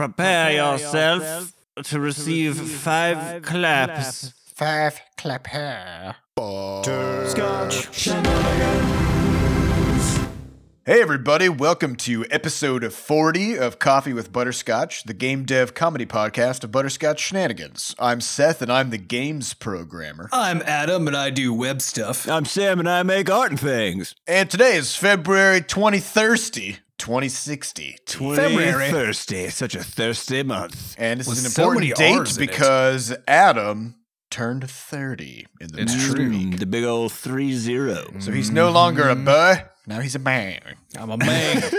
Prepare yourself to receive five claps. Five clap hair. Hey, everybody, welcome to episode 40 of Coffee with Butterscotch, the game dev comedy podcast of Butterscotch Shenanigans. I'm Seth, and I'm the games programmer. I'm Adam, and I do web stuff. I'm Sam, and I make art and things. And today is February 2030, 2060. February. thirsty, such a thirsty month. And this With is an so important date Rs it. because Adam turned 30 in the It's past true. week. The big old three zero. So he's no longer a boy, now he's a man. I'm a man.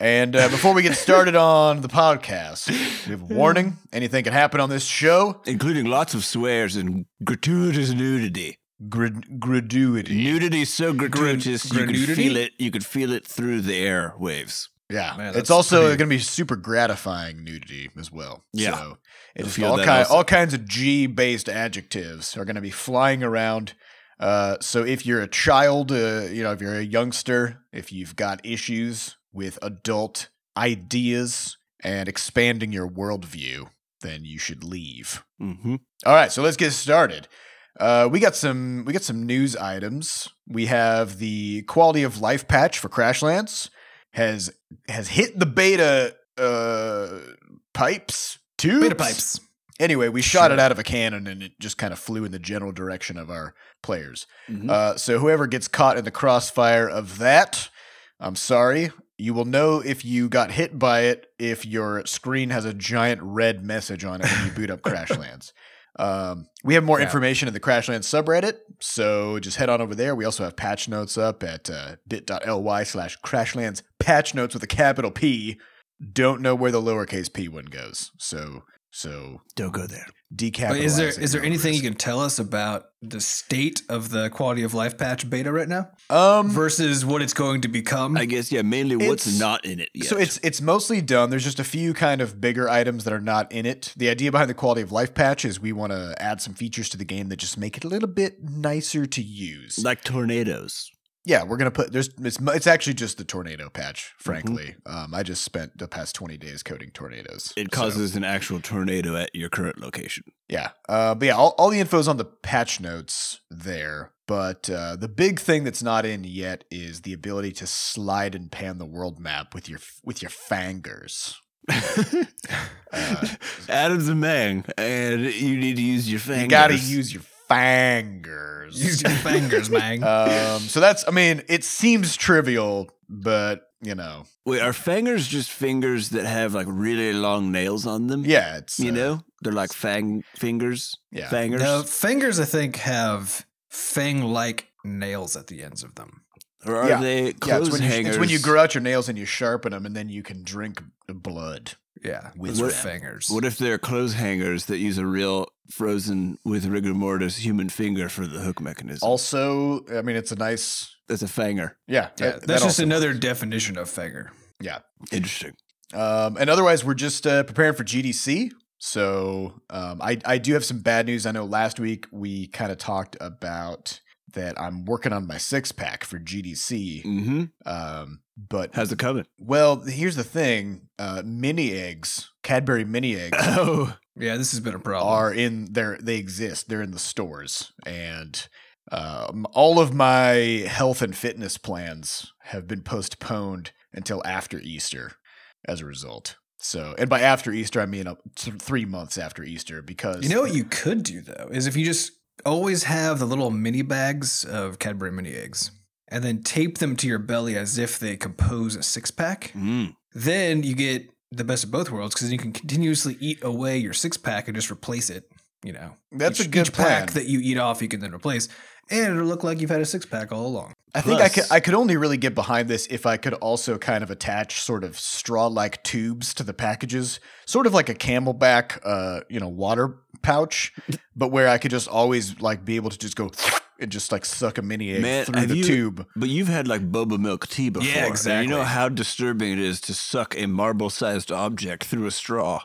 And uh, before we get started on the podcast, we have a warning. Anything can happen on this show. Including lots of swears and gratuitous nudity. Grid- graduity. Nudity so gratuitous you could feel it. You could feel it through the airwaves. Yeah, Man, it's also pretty- going to be super gratifying nudity as well. Yeah. so it's feel all that kind also. all kinds of G based adjectives are going to be flying around. Uh, so if you're a child, uh, you know, if you're a youngster, if you've got issues with adult ideas and expanding your worldview, then you should leave. Mm-hmm. All right, so let's get started. Uh, we got some we got some news items. We have the quality of life patch for Crashlands has has hit the beta uh, pipes tubes. Beta pipes. Anyway, we shot it out of a cannon and it just kind of flew in the general direction of our players. Mhm. Uh, so whoever gets caught in the crossfire of that, I'm sorry. You will know if you got hit by it if your screen has a giant red message on it when you boot up Crashlands. Um, we have more Yeah. information in the Crashlands subreddit, so just head on over there. We also have patch notes up at uh, bit.ly slash Crashlands patch notes with a capital P. Don't know where the lowercase p one goes, so so Don't go there. decapitalize. But is there it is there no anything you can tell us about the state of the quality of life patch beta right now um versus what it's going to become? I guess yeah. Mainly what's It's- not in it yet. So it's it's mostly done. There's just a few kind of bigger items that are not in it. The idea behind the quality of life patch is we want to add some features to the game that just make it a little bit nicer to use. like tornadoes. Yeah, we're gonna put there's it's it's actually just the tornado patch. Mm-hmm. Frankly, um, I just spent the past 20 days coding tornadoes. It So, causes an actual tornado at your current location. yeah, uh, but yeah, all, all the info is on the patch notes there. But uh, the big thing that's not in yet is the ability to slide and pan the world map with your with your fingers. Uh, Adam's a man, and you need to use your fingers. You gotta use your fingers. Use your fingers, man. um, so that's, I mean, it seems trivial, but you know, Wait, are fingers just fingers that have like really long nails on them? yeah, it's you uh, know, they're like fang fingers. Yeah. fingers. no, fingers I think have fang-like nails at the ends of them. or are yeah. they Yeah, clothes it's when, you, hangers? it's when you grow out your nails and you sharpen them, and then you can drink blood. Yeah, With those are fingers. What if they're clothes hangers that use a real frozen with rigor mortis human finger for the hook mechanism? Also, I mean, it's a nice, That's a fanger. yeah. yeah, that- that's that just another works. definition of fanger. Yeah. Interesting. Um, and otherwise, we're just uh, preparing for GDC. So um, I I do have some bad news. I know last week we kind of talked about that I'm working on my six pack for GDC. Mm-hmm. Um, but How's it coming? well, here's the thing: uh, mini eggs, Cadbury mini eggs, Oh, Yeah, this has been a problem. are in there. They exist. They're in the stores, and um, all of my health and fitness plans have been postponed until after Easter. As a result, so and by after Easter, I mean uh, th- three months after Easter, because You know what you could do though is if you just always have the little mini bags of Cadbury mini eggs and then tape them to your belly as if they compose a six pack, mm. then you get the best of both worlds because you can continuously eat away your six pack and just replace it. You know, That's each, a good each pack plan. that you eat off, you can then replace, and it'll look like you've had a six pack all along. I think I could I could only really get behind this if I could also kind of attach sort of straw like tubes to the packages, sort of like a CamelBak uh, you know, water pouch, but where I could just always like be able to just go and just like suck a mini egg Man, through the you- tube. But you've had like boba milk tea before. Yeah, and you know how disturbing it is to suck a marble sized object through a straw,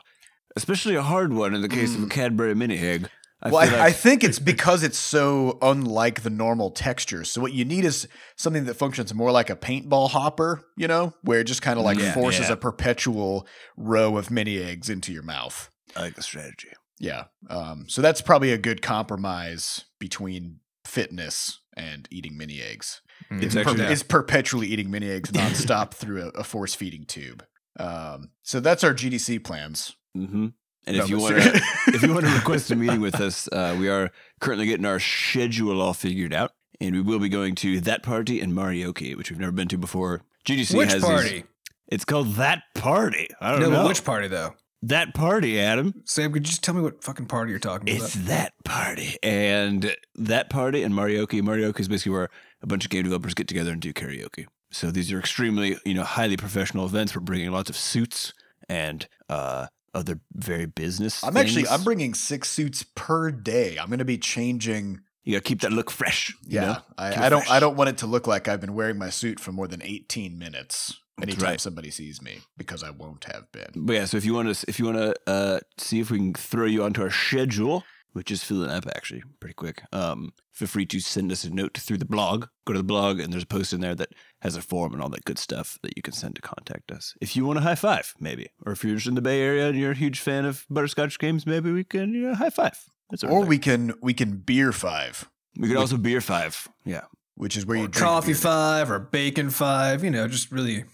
especially a hard one in the case Mm. of a Cadbury mini egg. I well, I, like- I think it's because it's so unlike the normal texture. So what you need is something that functions more like a paintball hopper, you know, where it just kind of like Yeah, forces yeah. a perpetual row of mini eggs into your mouth. I like the strategy. Yeah. Um, so that's probably a good compromise between fitness and eating mini eggs. Mm. It's per- actually- it's perpetually eating mini eggs nonstop through a, a force feeding tube. Um, so that's our GDC plans. Mm-hmm. And No, if you want to, if you want to request a meeting with us, uh, we are currently getting our schedule all figured out, and we will be going to that party in Marioke, which we've never been to before. GDC Which has party? These, it's called that party. I don't No, know which party though? That party, Adam. Sam, could you just tell me what fucking party you're talking It's about? It's that party, and that party and Marioke. Marioke is basically where a bunch of game developers get together and do karaoke. So these are extremely, you know, highly professional events. We're bringing lots of suits and uh, other very business. I'm actually. I'm bringing six suits per day. I'm going to be changing. You gotta keep that look fresh. you Yeah, know? I, I don't fresh. I don't want it to look like I've been wearing my suit for more than 18 minutes anytime right. somebody sees me because I won't have been. But yeah, so if you want to, if you want to uh, see if we can throw you onto our schedule, which is filling up actually pretty quick, um, feel free to send us a note through the blog. Go to the blog, and there's a post in there that has a form and all that good stuff that you can send to contact us. If you want a high five, maybe, or if you're just in the Bay Area and you're a huge fan of butterscotch games, maybe we can you know, high five. That's Or we can we can beer five, we could also beer five. Yeah, which is where Or you drink coffee beer. five or bacon five, you know, just really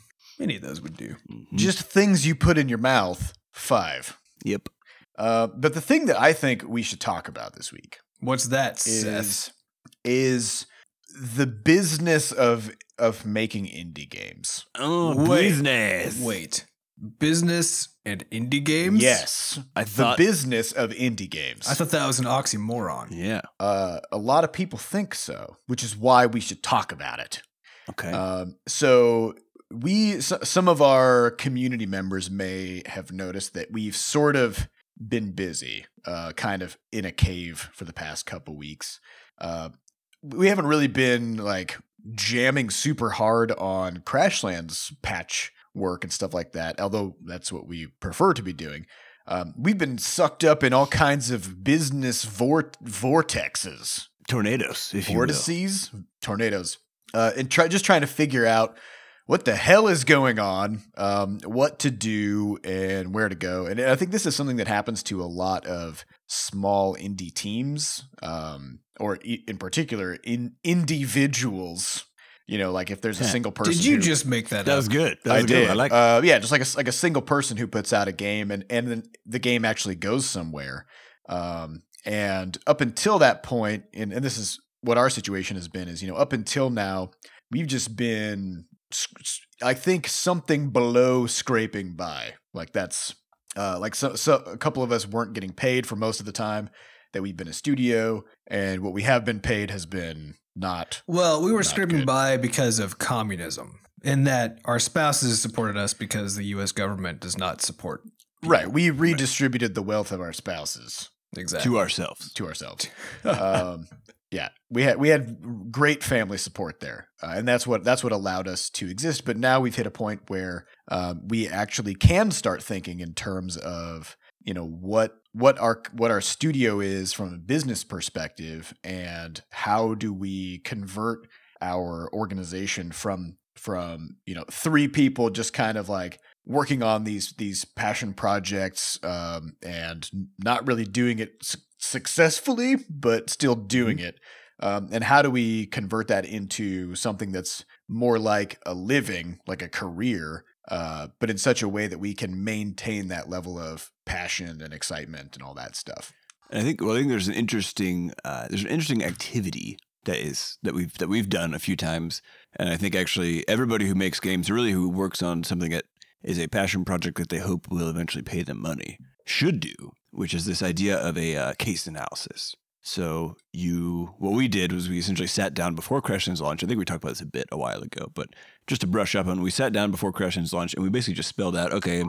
any of those would do. Mhm. Just things you put in your mouth. Five. yep. Uh, but the thing that I think we should talk about this week What's that, Seth? is is the business of of making indie games. Oh, Wait, business. Wait. Business and indie games? Yes, I thought, the business of indie games. I thought that was an oxymoron. yeah. uh, a lot of people think so, which is why we should talk about it. Okay. Um, so we, so, some of our community members may have noticed that we've sort of been busy, uh, kind of in a cave for the past couple weeks. Uh, we haven't really been like jamming super hard on Crashlands patch work and stuff like that, although that's what we prefer to be doing. Um, we've been sucked up in all kinds of business vor- vortexes Tornadoes, if you will. vortices, tornadoes, uh, and try just trying to figure out what the hell is going on, um, what to do, and where to go. And I think this is something that happens to a lot of small indie teams, um, or i- in particular, in individuals. You know, like if there's a single person. Did you who- just make that, That up? was good. That I was a good did. one. I like. uh, yeah, just like a like a single person who puts out a game and and then the game actually goes somewhere. Um, and up until that point, and, and this is what our situation has been, is you know up until now we've just been, s- s- I think something below scraping by. Like that's uh, like so so a couple of us weren't getting paid for most of the time that we've been a studio, and what we have been paid has been not Well, we were scraping good. by because of communism, in that our spouses supported us because the U.S. government does not support. right. We redistributed the wealth of our spouses. Exactly. to ourselves. to ourselves. um, yeah, we had we had great family support there, uh, and that's what that's what allowed us to exist. But now we've hit a point where um, we actually can start thinking in terms of you know what what our what our studio is from a business perspective, and how do we convert our organization from from you know three people just kind of like working on these these passion projects um, and not really doing it successfully, but still doing it. Um, and how do we convert that into something that's more like a living, like a career, uh, but in such a way that we can maintain that level of passion and excitement and all that stuff? And I think well, I think there's an interesting uh, there's an interesting activity that is that we've that we've done a few times, and I think actually everybody who makes games, really who works on something that is a passion project that they hope will eventually pay them money, should do, which is this idea of a uh, case analysis. So you, what we did was we essentially sat down before Crashlands launch. I think we talked about this a bit a while ago, but just to brush up on, we sat down before Crashlands launch and we basically just spelled out, okay,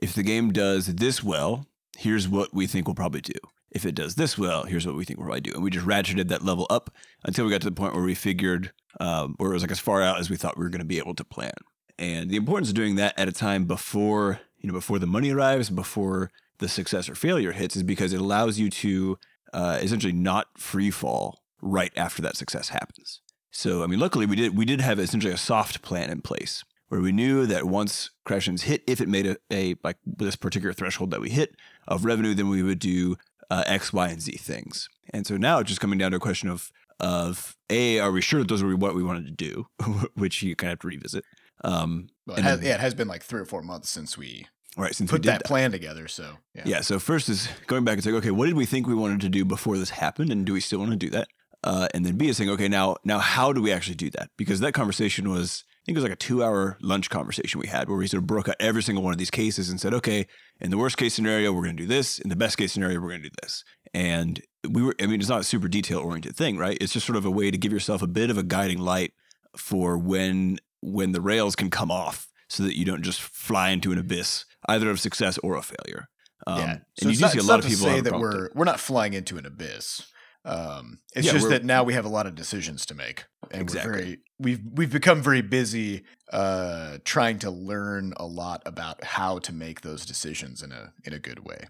if the game does this well, here's what we think we'll probably do. If it does this well, here's what we think we'll probably do. And we just ratcheted that level up until we got to the point where we figured, um, where it was like as far out as we thought we were going to be able to plan. And the importance of doing that at a time before, you know, before the money arrives, before the success or failure hits, is because it allows you to uh, essentially not free fall right after that success happens. So I mean, luckily we did we did have essentially a soft plan in place where we knew that once Crashlands hit, if it made a, a like this particular threshold that we hit of revenue, then we would do uh, X, Y, and Z things. And so now it's just coming down to a question of of a are we sure that those were what we wanted to do, which you kind of have to revisit. Um, Well, it has, then- yeah, it has been like three or four months since we right since we put did that, plan together. So yeah. Yeah. So first is going back and saying, okay, what did we think we wanted to do before this happened, and do we still want to do that? Uh, and then B is saying, okay, now now how do we actually do that? Because that conversation was, I think it was like a two-hour lunch conversation we had where we sort of broke out every single one of these cases and said, okay, in the worst case scenario, we're going to do this. In the best case scenario, we're going to do this. And we were, I mean, it's not a super detail-oriented thing, right? It's just sort of a way to give yourself a bit of a guiding light for when when the rails can come off, so that you don't just fly into an abyss either of success or a failure. Um, yeah. and So you it's do not, see a lot of people say that we're we're not flying into an abyss. Um, it's Yeah, just that now we have a lot of decisions to make, and Exactly. we're very we've we've become very busy uh, trying to learn a lot about how to make those decisions in a in a good way.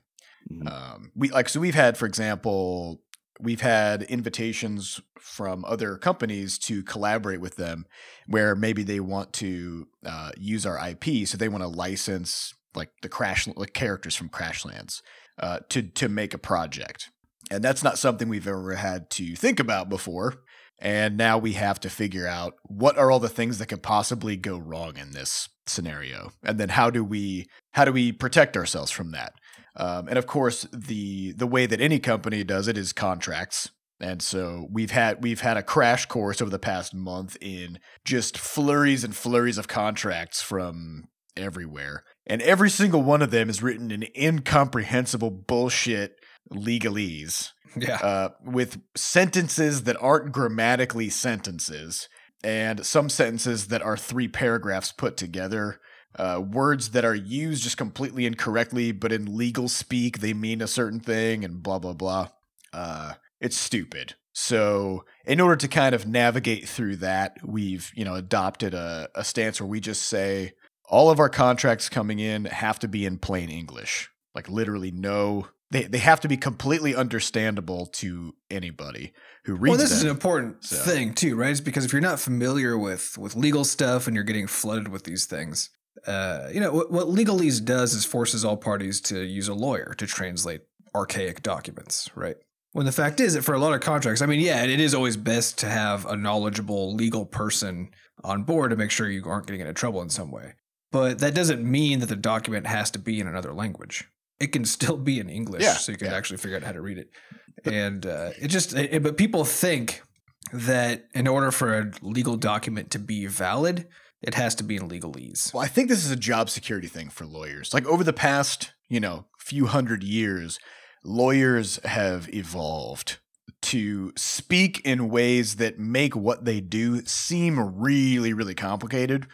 Mhm. Um, we like so we've had, for example, we've had invitations from other companies to collaborate with them, where maybe they want to uh, use our IP, so they want to license like the crash like characters from Crashlands uh, to to make a project, and that's not something we've ever had to think about before. And now we have to figure out what are all the things that could possibly go wrong in this scenario, and then how do we how do we protect ourselves from that? Um, and of course, the the way that any company does it is contracts. And so we've had we've had a crash course over the past month in just flurries and flurries of contracts from everywhere. And every single one of them is written in incomprehensible bullshit legalese Yeah. uh, with sentences that aren't grammatically sentences, and some sentences that are three paragraphs put together. Uh, words that are used just completely incorrectly, but in legal speak they mean a certain thing, and blah blah blah. Uh, it's stupid. So, in order to kind of navigate through that, we've you know adopted a, a stance where we just say all of our contracts coming in have to be in plain English, like literally no. They they have to be completely understandable to anybody who reads well, this them. is an important So- thing too, right? It's because if you're not familiar with with legal stuff and you're getting flooded with these things, uh, you know what, what legalese does is forces all parties to use a lawyer to translate archaic documents, right? When the fact is that for a lot of contracts, I mean, yeah, it is always best to have a knowledgeable legal person on board to make sure you aren't getting into trouble in some way. But that doesn't mean that the document has to be in another language. It can still be in English, Yeah, so you can yeah. actually figure out how to read it. And uh, it just, it, but people think that in order for a legal document to be valid, it has to be in legalese. Well, I think this is a job security thing for lawyers. Like over the past, you know, few hundred years, lawyers have evolved to speak in ways that make what they do seem really, really complicated.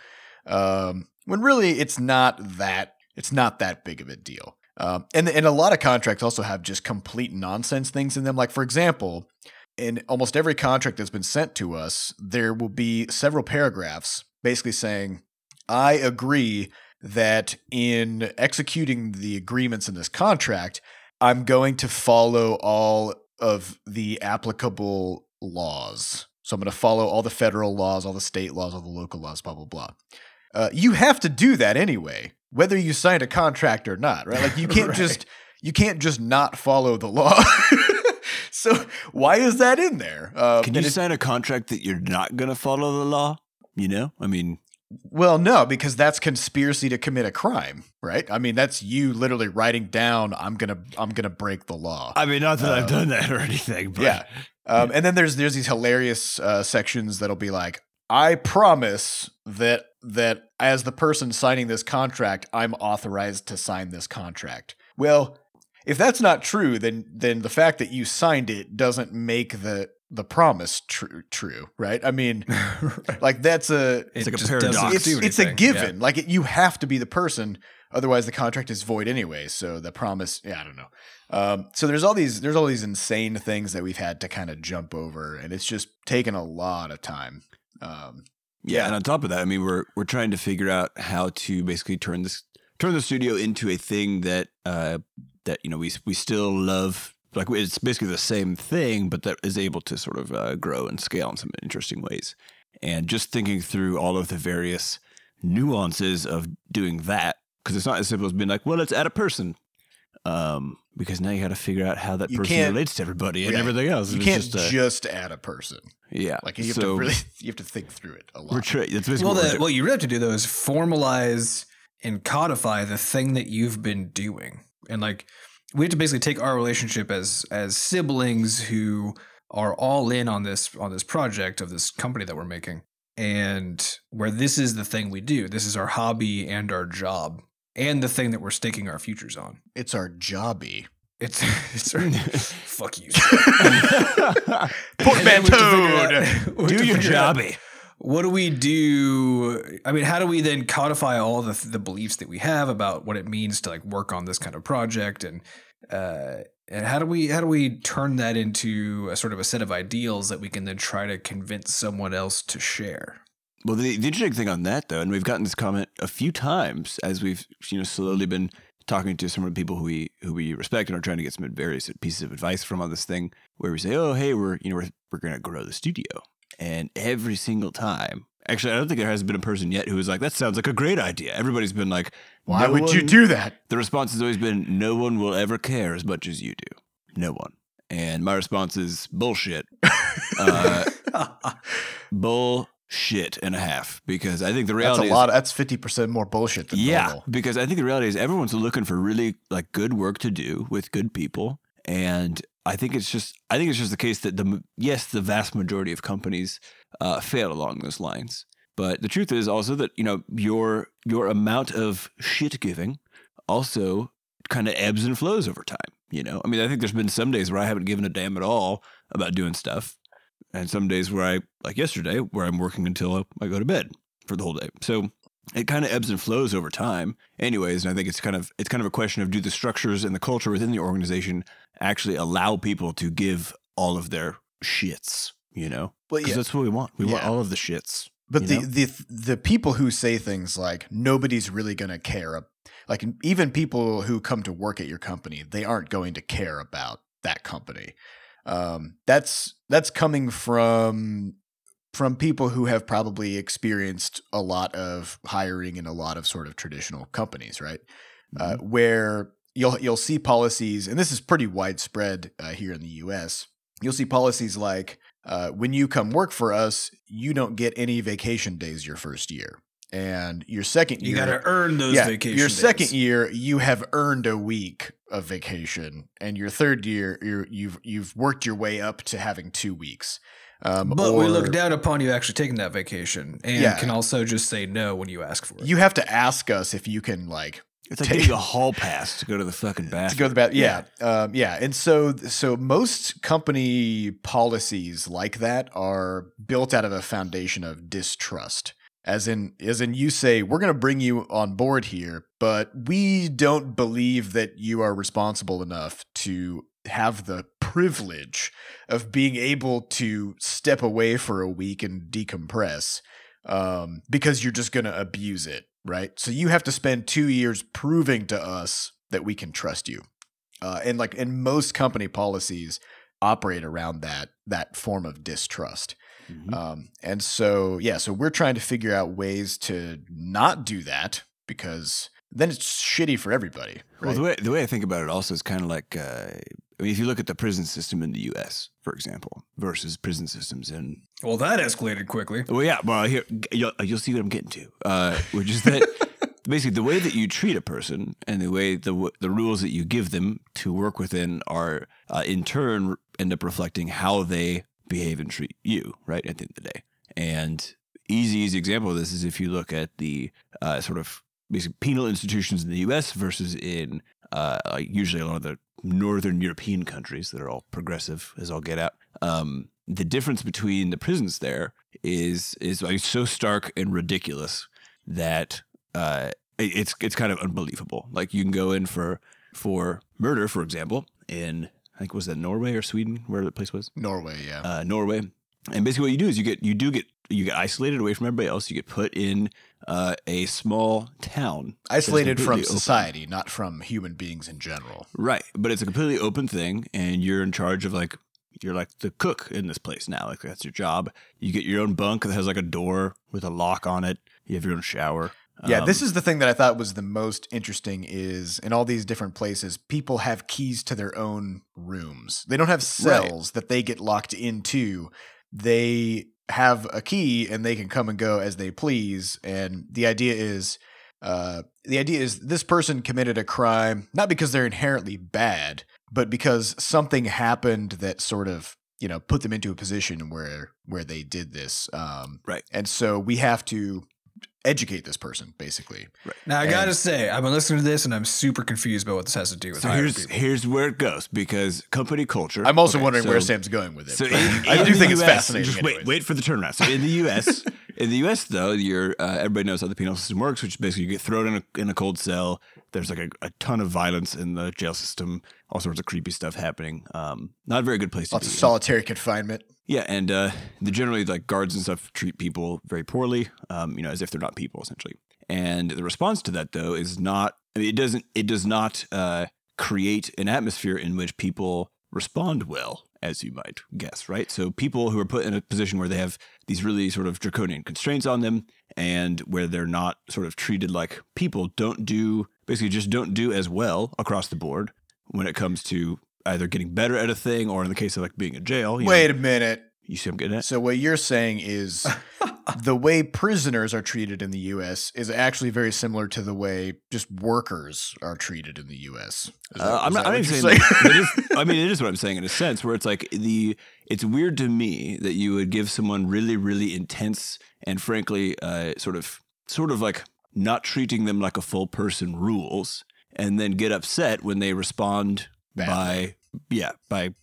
Um, when really it's not that it's not that big of a deal. Um, and and a lot of contracts also have just complete nonsense things in them. Like for example, in almost every contract that's been sent to us, there will be several paragraphs basically saying, "I agree that in executing the agreements in this contract, I'm going to follow all of the applicable laws. So I'm going to follow all the federal laws, all the state laws, all the local laws, blah blah blah." Uh, you have to do that anyway, whether you signed a contract or not, right? Like you can't Right. just you can't just not follow the law. so why is that in there? Uh, Can you sign a contract that you're not going to follow the law? You know, I mean, well, no, because that's conspiracy to commit a crime, right? I mean, that's you literally writing down, "I'm gonna, I'm gonna break the law." I mean, not that I've Um, done that or anything, but yeah. Um, and then there's there's these hilarious uh, sections that'll be like, "I promise that that as the person signing this contract, I'm authorized to sign this contract." Well, if that's not true, then then the fact that you signed it doesn't make the the promise true true, right? I mean, like that's a It's like a paradox. it's, it's a anything. given. Like it, you have to be the person, otherwise the contract is void anyway. So the promise, yeah, I don't know. Um, so there's all these there's all these insane things that we've had to kind of jump over, and it's just taken a lot of time. Um, Yeah, and on top of that, I mean, we're we're trying to figure out how to basically turn this turn the studio into a thing that uh, that you know we we still love like it's basically the same thing, but that is able to sort of uh, grow and scale in some interesting ways. And just thinking through all of the various nuances of doing that, because it's not as simple as being like, well, let's add a person. Um, because now you got to figure out how that You person relates to everybody and Yeah. everything else. You can't just, just add a person. yeah. Like you have so to really, you have to think through it a lot. we're tra- that's basically Well, what the, what you really have to do though is formalize and codify the thing that you've been doing, and like we have to basically take our relationship as as siblings who are all in on this on this project of this company that we're making, and where this is the thing we do. This is our hobby and our job, and the thing that we're staking our futures on. it's our jobby. It's it's our, fuck you. Portmanteau. do your jobby. what do we do i mean how do we then codify all the the beliefs that we have about what it means to like work on this kind of project and uh and how do we how do we turn that into a sort of a set of ideals that we can then try to convince someone else to share Well, the, the interesting thing on that, though, and we've gotten this comment a few times as we've you know slowly been talking to some of the people who we who we respect and are trying to get some various pieces of advice from on this thing, where we say, "Oh, hey, we're you know we're we're going to grow the studio," and every single time, actually, I don't think there has been a person yet who was like, "That sounds like a great idea." Everybody's been like, Why "No would you do that? The response has always been, "No one will ever care as much as you do. No one." And my response is bullshit. Uh, bullshit and a half because I think the reality That's a is lot. That's fifty percent more bullshit than yeah, normal. because I think the reality is everyone's looking for really like good work to do with good people, and I think it's just I think it's just the case that the yes, the vast majority of companies uh, fail along those lines, but the truth is also that you know your your amount of shit giving also kind of ebbs and flows over time. You know, I mean, I think there's been some days where I haven't given a damn at all about doing stuff, and some days where I like yesterday where I'm working until I go to bed for the whole day. So it kind of ebbs and flows over time anyways and i think it's kind of it's kind of a question of do the structures and the culture within the organization actually allow people to give all of their shits you know because yeah. that's what we want we want all of the shits But the, know? the the people who say things like nobody's really going to care, like even people who come to work at your company, they aren't going to care about that company. Um, that's that's coming from from people who have probably experienced a lot of hiring in a lot of sort of traditional companies, right? Uh, where you'll you'll see policies, and this is pretty widespread uh, here in the U.S. You'll see policies like uh, when you come work for us, you don't get any vacation days your first year, and your second year you year, got to earn those yeah, vacation your days. second year, you have earned a week of vacation, and your third year, you're, you've you've worked your way up to having two weeks. Um, but we look down upon you actually taking that vacation and Yeah. can also just say no when you ask for it. You have to ask us if you can like it's like take- a hall pass to go to the fucking bathroom to go to the bathroom. Yeah, Um, yeah. And so, so most company policies like that are built out of a foundation of distrust. As in, as in, you say we're going to bring you on board here, but we don't believe that you are responsible enough to have the privilege of being able to step away for a week and decompress um, because you're just going to abuse it, right? So you have to spend two years proving to us that we can trust you. Uh, and like, and most company policies operate around that that form of distrust. Mhm. Um, and so, yeah, so we're trying to figure out ways to not do that because then it's shitty for everybody. Well, the way the way I think about it also is kind of like uh, I mean, if you look at the prison system in the U.S., for example, versus prison systems in well, that escalated quickly. Well, yeah. Well, here you'll, you'll see what I'm getting to, uh, which is that basically the way that you treat a person and the way the the rules that you give them to work within are uh, in turn end up reflecting how they behave and treat you. Right at the end of the day, and easy easy example of this is if you look at the uh, sort of basic penal institutions in the U.S. versus in uh, usually a lot of the northern European countries that are all progressive as all get out. Um, the difference between the prisons there is is like so stark and ridiculous that uh, it's it's kind of unbelievable. Like you can go in for for murder, for example, in I think was that Norway or Sweden, where the place was Norway, yeah. uh, Norway. And basically, what you do is you get you do get you get isolated away from everybody else. You get put in uh, a small town, Isolated from completely open. society, not from human beings in general. right? But it's a completely open thing, and you're in charge of like you're like the cook in this place now. Like that's your job. You get your own bunk that has like a door with a lock on it. You have your own shower. Yeah, this Um, is the thing that I thought was the most interesting is in all these different places, people have keys to their own rooms. They don't have cells that they get locked into. They have a key and they can come and go as they please. And the idea is uh, the idea is this person committed a crime not because they're inherently bad, but because something happened that sort of you know put them into a position where where they did this. Um, Right. And so we have to educate this person basically. Now I And- gotta say, I've been listening to this and I'm super confused about what this has to do with So here's people. here's where it goes because company culture. I'm also Okay, wondering where Sam's going with it. So in, I do the think it's fascinating. Just wait, anyways. wait for the turnaround. So in the U.S., in the U.S. though, you're uh, everybody knows how the penal system works, which basically you get thrown in a in a cold cell. There's like a, a ton of violence in the jail system, all sorts of creepy stuff happening. Um, not a very good place to Lots be. of solitary confinement. Yeah, and uh, the generally like guards and stuff treat people very poorly, um, you know, as if they're not people essentially. And the response to that though is not. I mean, it doesn't. It does not uh, create an atmosphere in which people respond well, as you might guess, right? So people who are put in a position where they have these really sort of draconian constraints on them, and where they're not sort of treated like people, don't do basically just don't do as well across the board when it comes to either getting better at a thing or in the case of like being in jail. you know, Wait a minute. you see, what I'm getting at. So what you're saying is the way prisoners are treated in the U.S. is actually very similar to the way just workers are treated in the U.S. That, uh, I'm not. I'm saying. Saying? is, I mean, it is what I'm saying in a sense, where it's like the. It's weird to me that you would give someone really, really intense and frankly, uh, sort of, sort of like not treating them like a full person rules, and then get upset when they respond Badly. by, yeah, by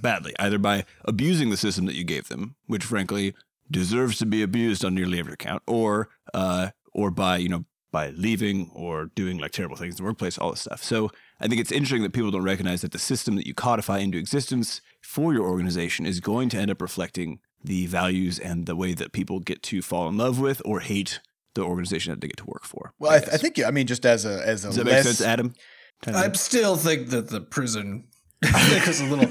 badly, either by abusing the system that you gave them, which frankly deserves to be abused on nearly every account, or, uh, or by you know by leaving or doing like terrible things in the workplace, all this stuff. So I think it's interesting that people don't recognize that the system that you codify into existence for your organization is going to end up reflecting the values and the way that people get to fall in love with or hate the organization that they get to work for. well, I, I guess. think I mean just as a as a Does that less, make sense, Adam? Kind of I thing? still think that the prison was a little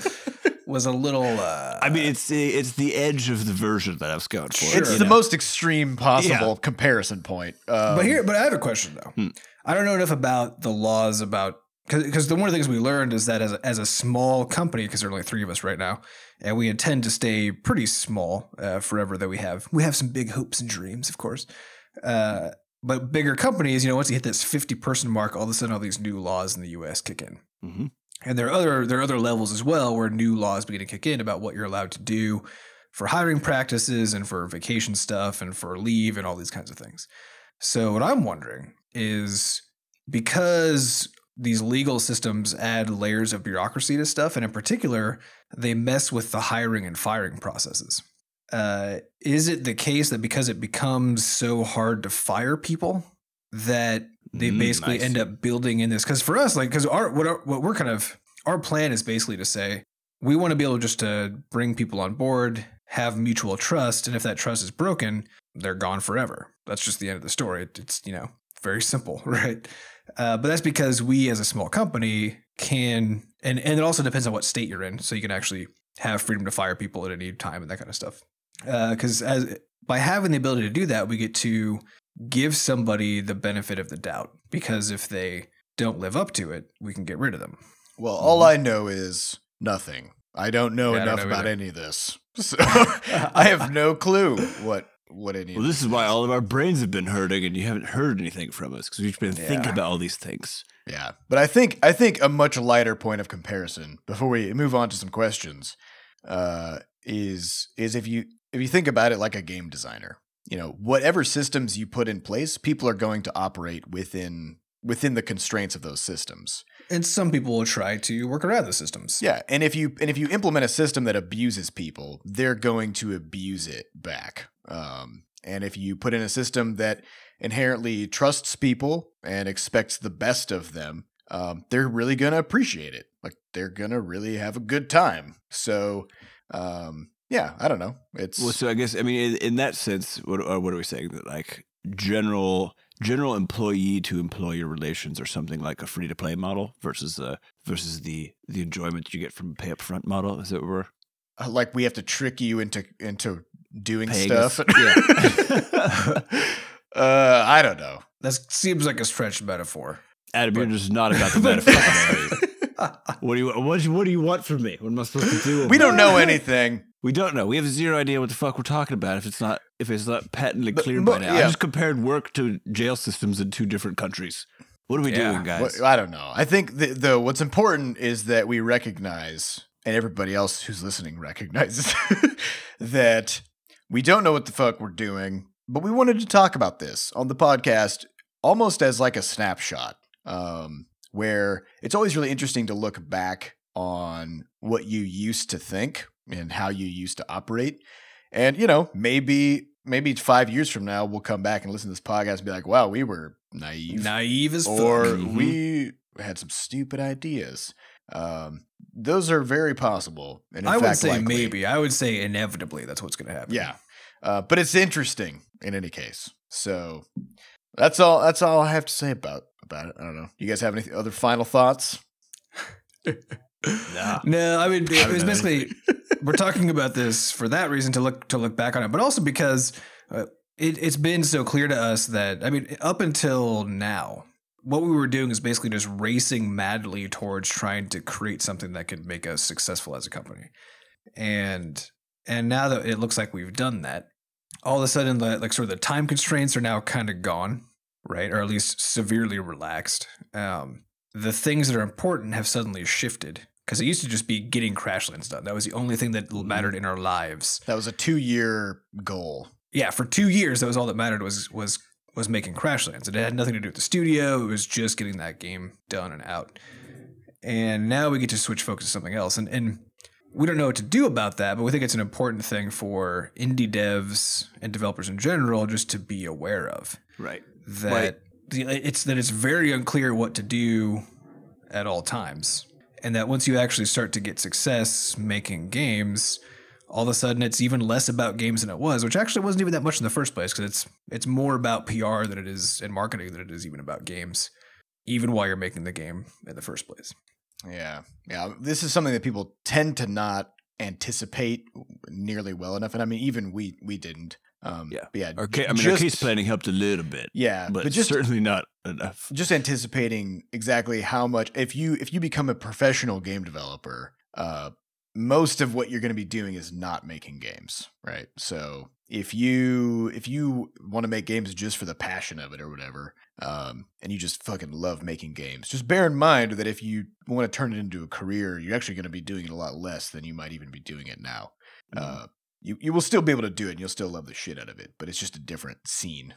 was a little. Uh, I mean, it's the, it's the edge of the version that I've going for. Sure. It's the know? most extreme possible comparison point. Um, but here, but I have a question though. Hmm. I don't know enough about the laws about cause because the one of the things we learned is that as a, as a small company, because there are only three of us right now, and we intend to stay pretty small uh, forever. That we have we have some big hopes and dreams, of course. Uh, but bigger companies, you know, once you hit this fifty person mark, all of a sudden all these new laws in the U.S. kick in. Mhm. And there are other there are other levels as well where new laws begin to kick in about what you're allowed to do for hiring practices and for vacation stuff and for leave and all these kinds of things. So what I'm wondering is because these legal systems add layers of bureaucracy to stuff, and in particular, they mess with the hiring and firing processes. Uh, is it the case that because it becomes so hard to fire people that they Mm, basically I end up building in this? Because for us, like, because our what our, what we're kind of our plan is basically to say we want to be able just to bring people on board, have mutual trust, and if that trust is broken, they're gone forever. That's just the end of the story. It- It's you know very simple, right? Uh, but that's because we, as a small company, can and and it also depends on what state you're in, so you can actually have freedom to fire people at any time and that kind of stuff. Because as by having the ability to do that, we get to give somebody the benefit of the doubt. Because if they don't live up to it, we can get rid of them. Well, all I know is nothing. I don't know Yeah, I don't enough know about either. any of this, so I have no clue what what any. Well, of this is why all of our brains have been hurting, and you haven't heard anything from us because we've been thinking about all these things. Yeah, but I think I think a much lighter point of comparison before we move on to some questions uh, is is if you if you think about it like a game designer, you know, whatever systems you put in place, people are going to operate within within the constraints of those systems. And some people will try to work around the systems. Yeah, and if you and if you implement a system that abuses people, they're going to abuse it back. Um, and if you put in a system that inherently trusts people and expects the best of them, um, they're really going to appreciate it. Like they're going to really have a good time. So, um, yeah, I don't know. It's Well, so I guess I mean, in, in that sense, what uh, what are we saying that like general general employee to employer relations or something like a free to play model versus uh versus the the enjoyment you get from a pay up front model, as it were. Uh, Like we have to trick you into into doing Paying stuff. us- yeah. uh, I don't know. That seems like a stretched metaphor. Adam, you're just not about the metaphor. what do you what, do you- what do you want from me? What am I supposed to do? we don't know anything. We don't know. We have zero idea what the fuck we're talking about if it's not if it's not patently clear but- by now. yeah. I just compared work to jail systems in two different countries. What are we Yeah. doing, guys? What- I don't know. I think the, the what's important is that we recognize, and everybody else who's listening recognizes that we don't know what the fuck we're doing, but we wanted to talk about this on the podcast almost as like a snapshot, um, where it's always really interesting to look back on what you used to think and how you used to operate, and you know maybe. Maybe five years from now, we'll come back and listen to this podcast and be like, wow, we were naive Naive as fuck. or Mhm. we had some stupid ideas. Um, those are very possible. And I would say likely. maybe. I would say inevitably that's what's going to happen. Yeah, uh, but it's interesting in any case. So that's all. That's all I have to say about about it. I don't know. You guys have any other final thoughts? Nah. No, I mean I it don't was basically we're talking about this for that reason to look to look back on it, but also because uh, it, it's been so clear to us that I mean, up until now, what we were doing is basically just racing madly towards trying to create something that could make us successful as a company, and and now that it looks like we've done that, all of a sudden, the, like sort of the time constraints are now kind of gone, right, or at least severely relaxed. Um, the things that are important have suddenly shifted because it used to just be getting Crashlands done. That was the only thing that mm-hmm. mattered in our lives. That was a two year goal. Yeah, for two years, that was all that mattered was was was making Crashlands. It had nothing to do with the studio. It was just getting that game done and out. And now we get to switch focus to something else. And and we don't know what to do about that, but we think it's an important thing for indie devs and developers in general just to be aware of Right. that Right. the, it's that it's very unclear what to do at all times and that once you actually start to get success making games all of a sudden it's even less about games than it was which actually wasn't even that much in the first place because it's it's more about PR than it is and marketing than it is even about games even while you're making the game in the first place Yeah, yeah. This is something that people tend to not anticipate nearly well enough, and I mean, even we we didn't. Um, Yeah. but yeah. Our ca- I mean, our case planning helped a little bit, Yeah, but, but just certainly not enough. just anticipating exactly how much if you if you become a professional game developer uh most of what you're going to be doing is not making games right so if you if you want to make games just for the passion of it or whatever um and you just fucking love making games just bear in mind that if you want to turn it into a career you're actually going to be doing it a lot less than you might even be doing it now uh you, you will still be able to do it and you'll still love the shit out of it but it's just a different scene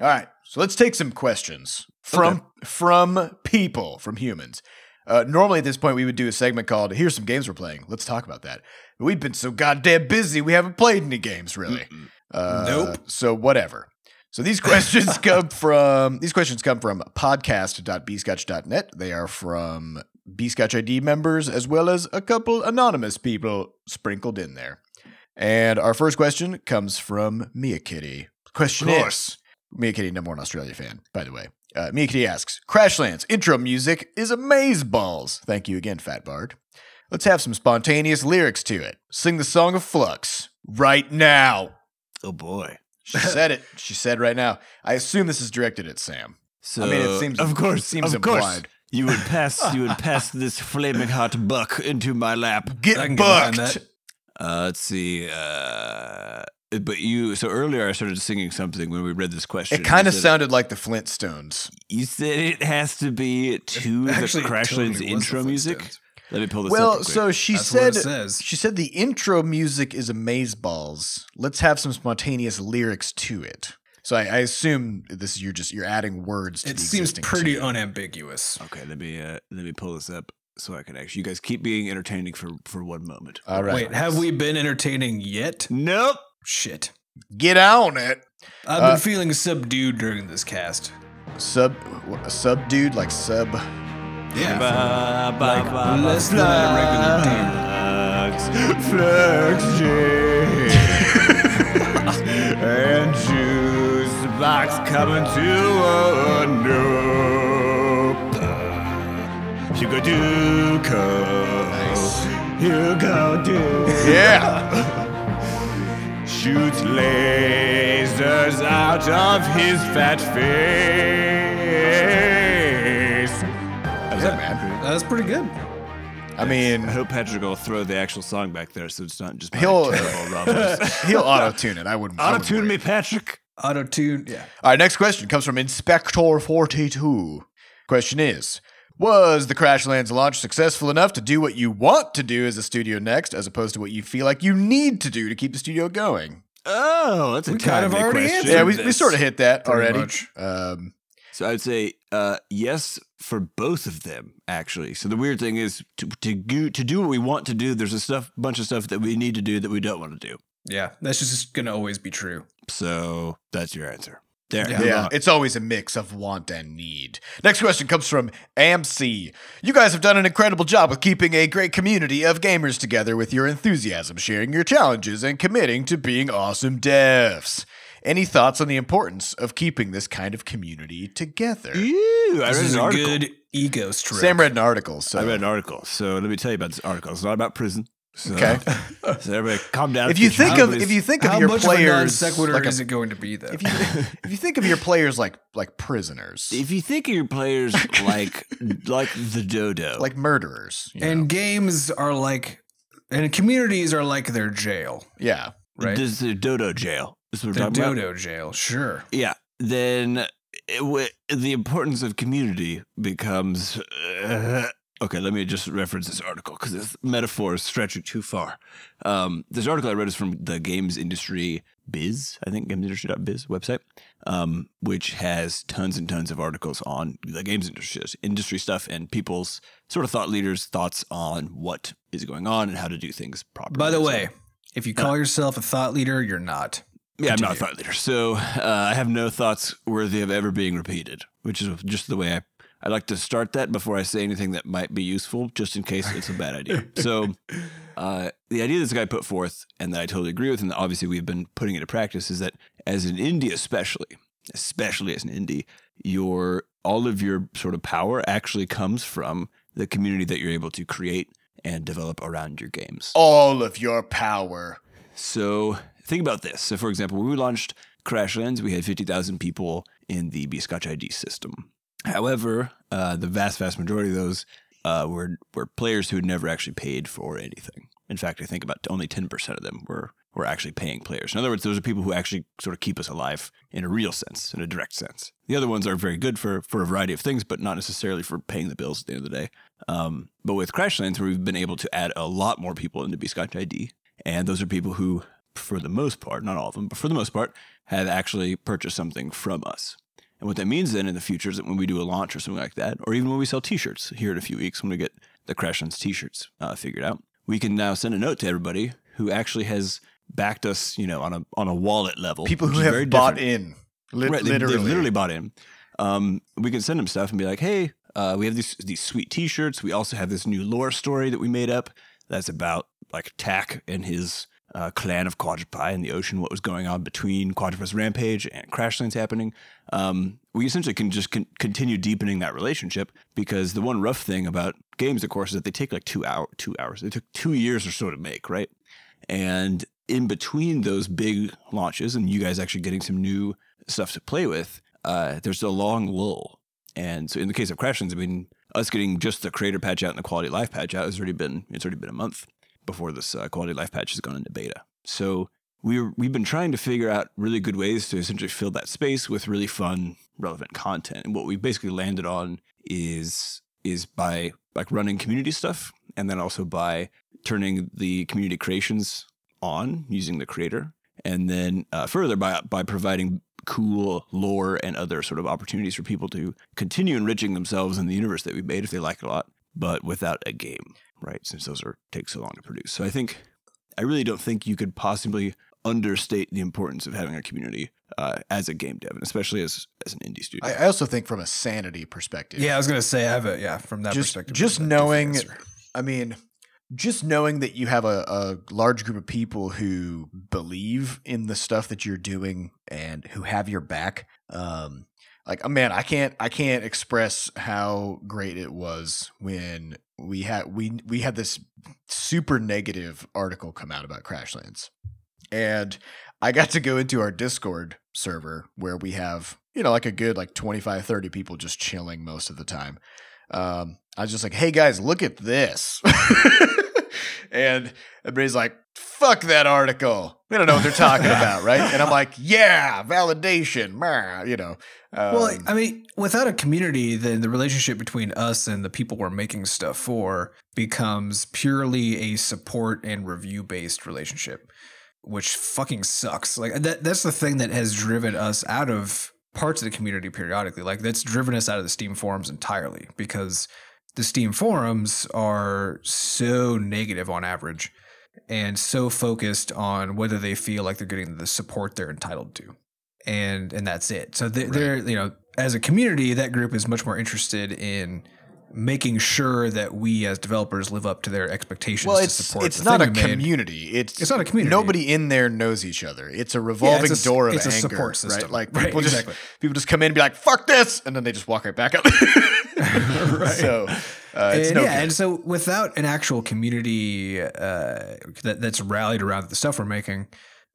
all right, so let's take some questions from from people, from humans. Uh, normally at this point we would do a segment called "Here's some games we're playing." Let's talk about that. But we've been so goddamn busy, we haven't played any games really. Uh, Nope. So whatever. So these questions come from these questions come from podcast.bscotch.net. They are from Bscotch ID members as well as a couple anonymous people sprinkled in there. And our first question comes from Mia Kitty. Question Of is course. Mia Kitty, number one Australia fan, by the way. Uh, Mia Kitty asks, Crashlands intro music is amaze balls. Thank you again, Fat Bard. Let's have some spontaneous lyrics to it. Sing the song of Flux right now. Oh boy. She said it. She said right now. I assume this is directed at Sam. So I mean, it seems of course, seems of course, implied. you would pass you would pass this flaming hot buck into my lap. Get I can get behind bucked. That. Uh, let's see. Uh, but you so earlier I started singing something when we read this question. It kind of said- sounded like the Flintstones. You said it has to be to the Actually, it Crashlands totally was the intro music. Let me pull this up. Well, so she That's what said it says. she said the intro music is amaze balls. Let's have some spontaneous lyrics to it. So I, I assume this is you're just you're adding words to It the seems existing pretty tune. unambiguous. okay, let me uh, let me pull this up so I can actually. You guys keep being entertaining for for one moment. All right. Wait, have we been entertaining yet? Nope. Shit. Get on it. I've Uh, been feeling subdued during this cast. Sub what, a sub dude like sub Yeah. Ba, ba, Like ba, ba, less than a regular Flux, Flux and juice box coming to a nope. Hewgodooko. Hugo Duco. Yeah. Shoots lasers out of his fat face. How's that, man? That's pretty good. I mean, I hope Patrick will throw the actual song back there so it's not just He'll- terrible he'll auto tune it. I wouldn't. auto tune me, Patrick. Auto tune. Yeah. All right, next question comes from Inspector 42. Question is Was the Crashlands launch successful enough to do what you want to do as a studio next, as opposed to what you feel like you need to do to keep the studio going? Oh, that's a We kind of already question. Yeah, we, we sort of hit that Pretty already. much. Um, So I'd say uh, yes for both of them, actually. So the weird thing is to to do, to do what we want to do. There's a stuff bunch of stuff that we need to do that we don't want to do. Yeah. That's just going to always be true. So that's your answer. There. Yeah. yeah, it's always a mix of want and need. Next question comes from AMC. You guys have done an incredible job with keeping a great community of gamers together with your enthusiasm, sharing your challenges, and committing to being awesome devs. Any thoughts on the importance of keeping this kind of community together? Ew, I This read is an a article. good ego stroke. Sam read an article, so I read an article. So let me tell you about this article. It's not about prison. So, Okay. so everybody, calm down. if you think of if you think of How your much of a non players sequitur like a- is it going to be, though? if you if you think of your players like like prisoners, if you think of your players like like the dodo, like murderers, you know? and games are like, and communities are like their jail, yeah, right? this is the dodo jail. This is what the we're talking about. dodo jail, sure. Yeah, then it w- the importance of community becomes. Uh, okay, let me just reference this article because this metaphor is stretching too far. Um, this article I read is from the Games Industry Biz, I think gamesindustry.biz website, um, which has tons and tons of articles on the games industry, industry stuff and people's sort of thought leaders' thoughts on what is going on and how to do things properly. By the way, if you call yourself a thought leader, you're not. yeah, I'm not a thought leader. So uh, I have no thoughts worthy of ever being repeated, which is just the way I, I like to start that before I say anything that might be useful, just in case it's a bad idea. So uh, the idea this guy put forth, and that I totally agree with, and that obviously we've been putting into practice, is that as an indie, especially, especially as an indie, your all of your sort of power actually comes from the community that you're able to create and develop around your games. all of your power. So think about this. So, for example, when we launched Crashlands, we had 50,000 people in the Bscotch ID system. However, uh, the vast, vast majority of those uh, were were players who had never actually paid for anything. In fact, I think about only 10% of them were were actually paying players. In other words, those are people who actually sort of keep us alive in a real sense, in a direct sense. The other ones are very good for for a variety of things, but not necessarily for paying the bills at the end of the day. Um, but with Crashlands, we've been able to add a lot more people into Bscotch ID, and those are people who, for the most part, not all of them, but for the most part, have actually purchased something from us. And what that means then in the future is that when we do a launch or something like that, or even when we sell T-shirts here in a few weeks, when we get the Crashlands T-shirts uh, figured out, we can now send a note to everybody who actually has backed us, you know, on a on a wallet level. People who have bought different. in, Lit- right, they, literally. literally bought in. Um, we can send them stuff and be like, hey, uh, we have these these sweet T-shirts. We also have this new lore story that we made up that's about like Tack and his uh, clan of Quadrupy in the ocean, what was going on between Quadropus Rampage and Crashlands happening. Um, we essentially can just con- continue deepening that relationship because the one rough thing about games, of course, is that they take like two hour two hours. They took two years or so to make, right? And in between those big launches and you guys actually getting some new stuff to play with, uh, there's a long lull. And so in the case of Crashlands, I mean, us getting just the creator patch out and the quality life patch out has already been it's already been a month before this uh, quality life patch has gone into beta. So we're we've been trying to figure out really good ways to essentially fill that space with really fun, relevant content. And what we basically landed on is is by like running community stuff and then also by turning the community creations on using the creator and then uh, further by by providing cool lore and other sort of opportunities for people to continue enriching themselves in the universe that we've made if they like it a lot but without a game right since those are take so long to produce so i think i really don't think you could possibly understate the importance of having a community uh, as a game dev and especially as as an indie studio I, I also think from a sanity perspective. Yeah, I was gonna say I have a yeah from that Just- perspective. just a different knowing- I mean, just knowing that you have a, a large group of people who believe in the stuff that you're doing and who have your back um like oh man i can't i can't express how great it was when we had we we had this super negative article come out about crashlands. And i got to go into our discord server where we have you know like a good like 25 30 people just chilling most of the time. Um i was just like hey guys look at this and everybody's like fuck that article we don't know what they're talking about right and i'm like yeah validation meh," you know um, well, I mean, without a community, then the relationship between us and the people we're making stuff for becomes purely a support and review based relationship, which fucking sucks. Like that that's the thing that has driven us out of parts of the community periodically. Like that's driven us out of the Steam forums entirely because the Steam forums are so negative on average and so focused on whether they feel like they're getting the support they're entitled to and and that's it. So they, they're you know as a community, that group is much more interested in making sure that we as developers live up to their expectations well to it's support. it's the not a community it's It's not a community. nobody in there knows each other it's a revolving it's a- door of it's a anger support system. right like Right, people just people just come in and be like fuck this and then they just walk right back out so uh, it's and no yeah, good. and so without an actual community uh, that, that's rallied around the stuff we're making,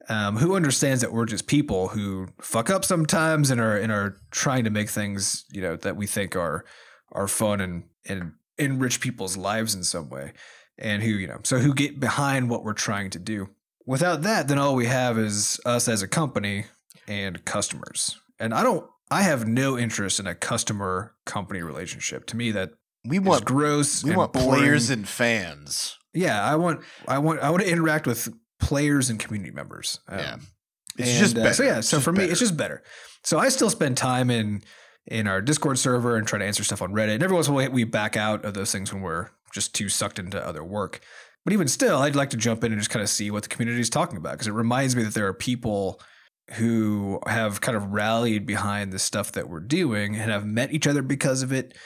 um, who understands that we're just people who fuck up sometimes and are and are trying to make things you know that we think are are fun and and enrich people's lives in some way, and who you know so who get behind what we're trying to do. Without that, then all we have is us as a company and customers. And I don't. I have no interest in a customer company relationship. To me, that we want gross. we want boring. players and fans Yeah, I want, I want, I want to interact with players and community members. Um, Yeah. it's and, just uh, better so yeah, so for me, better. it's just better. So I still spend time in in our Discord server and try to answer stuff on Reddit. And every once in a while, we back out of those things when we're just too sucked into other work. But even still, I'd like to jump in and just kind of see what the community is talking about because it reminds me that there are people who have kind of rallied behind the stuff that we're doing and have met each other because of it,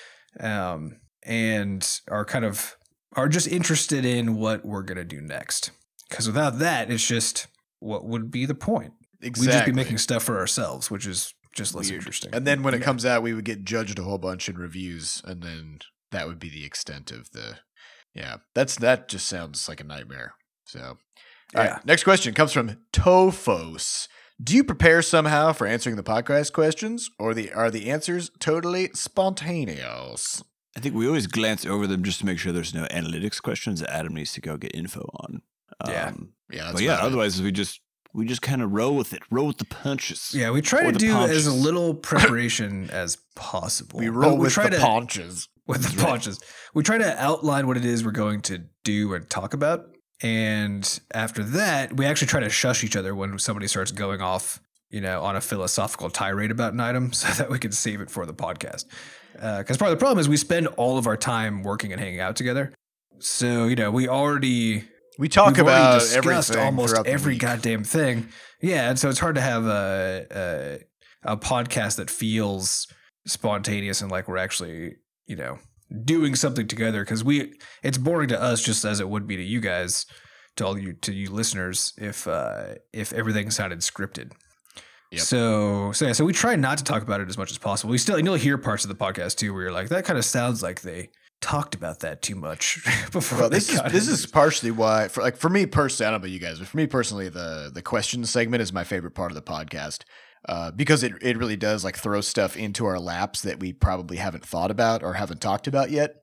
um, and are kind of are just interested in what we're gonna do next. Because without that, it's just what would be the point? exactly We'd just be making stuff for ourselves, which is just less Weird. interesting. and then when it Yeah. comes out we would get judged a whole bunch in reviews and then that would be the extent of the yeah that's that just sounds like a nightmare so All right, Yeah. next question comes from Tofos. Do you prepare somehow for answering the podcast questions, or the are the answers totally spontaneous? I think we always glance over them just to make sure there's no analytics questions that Adam needs to go get info on. Yeah. Um, Yeah, that's but yeah, about it. otherwise we just we just kind of roll with it, roll with the punches. yeah, we try to do as little preparation as possible. we roll with try the to, paunches. with the punches. We try to outline what it is we're going to do and talk about. And after that, we actually try to shush each other when somebody starts going off, you know, on a philosophical tirade about an item so that we can save it for the podcast. Uh, because part of the problem is we spend all of our time working and hanging out together. So, you know, we already We talk we've about discussed almost every goddamn thing. Yeah, and so it's hard to have a, a a podcast that feels spontaneous and like we're actually, you know, doing something together because we it's boring to us just as it would be to you guys, to all you to you listeners if uh if everything sounded scripted. Yep. So so yeah, so we try not to talk about it as much as possible. We still and you'll hear parts of the podcast too where you're like, that kind of sounds like they talked about that too much before. Well, this is this is partially why, for like for me personally, I don't know about you guys, but for me personally, the the question segment is my favorite part of the podcast uh, because it it really does like throw stuff into our laps that we probably haven't thought about or haven't talked about yet.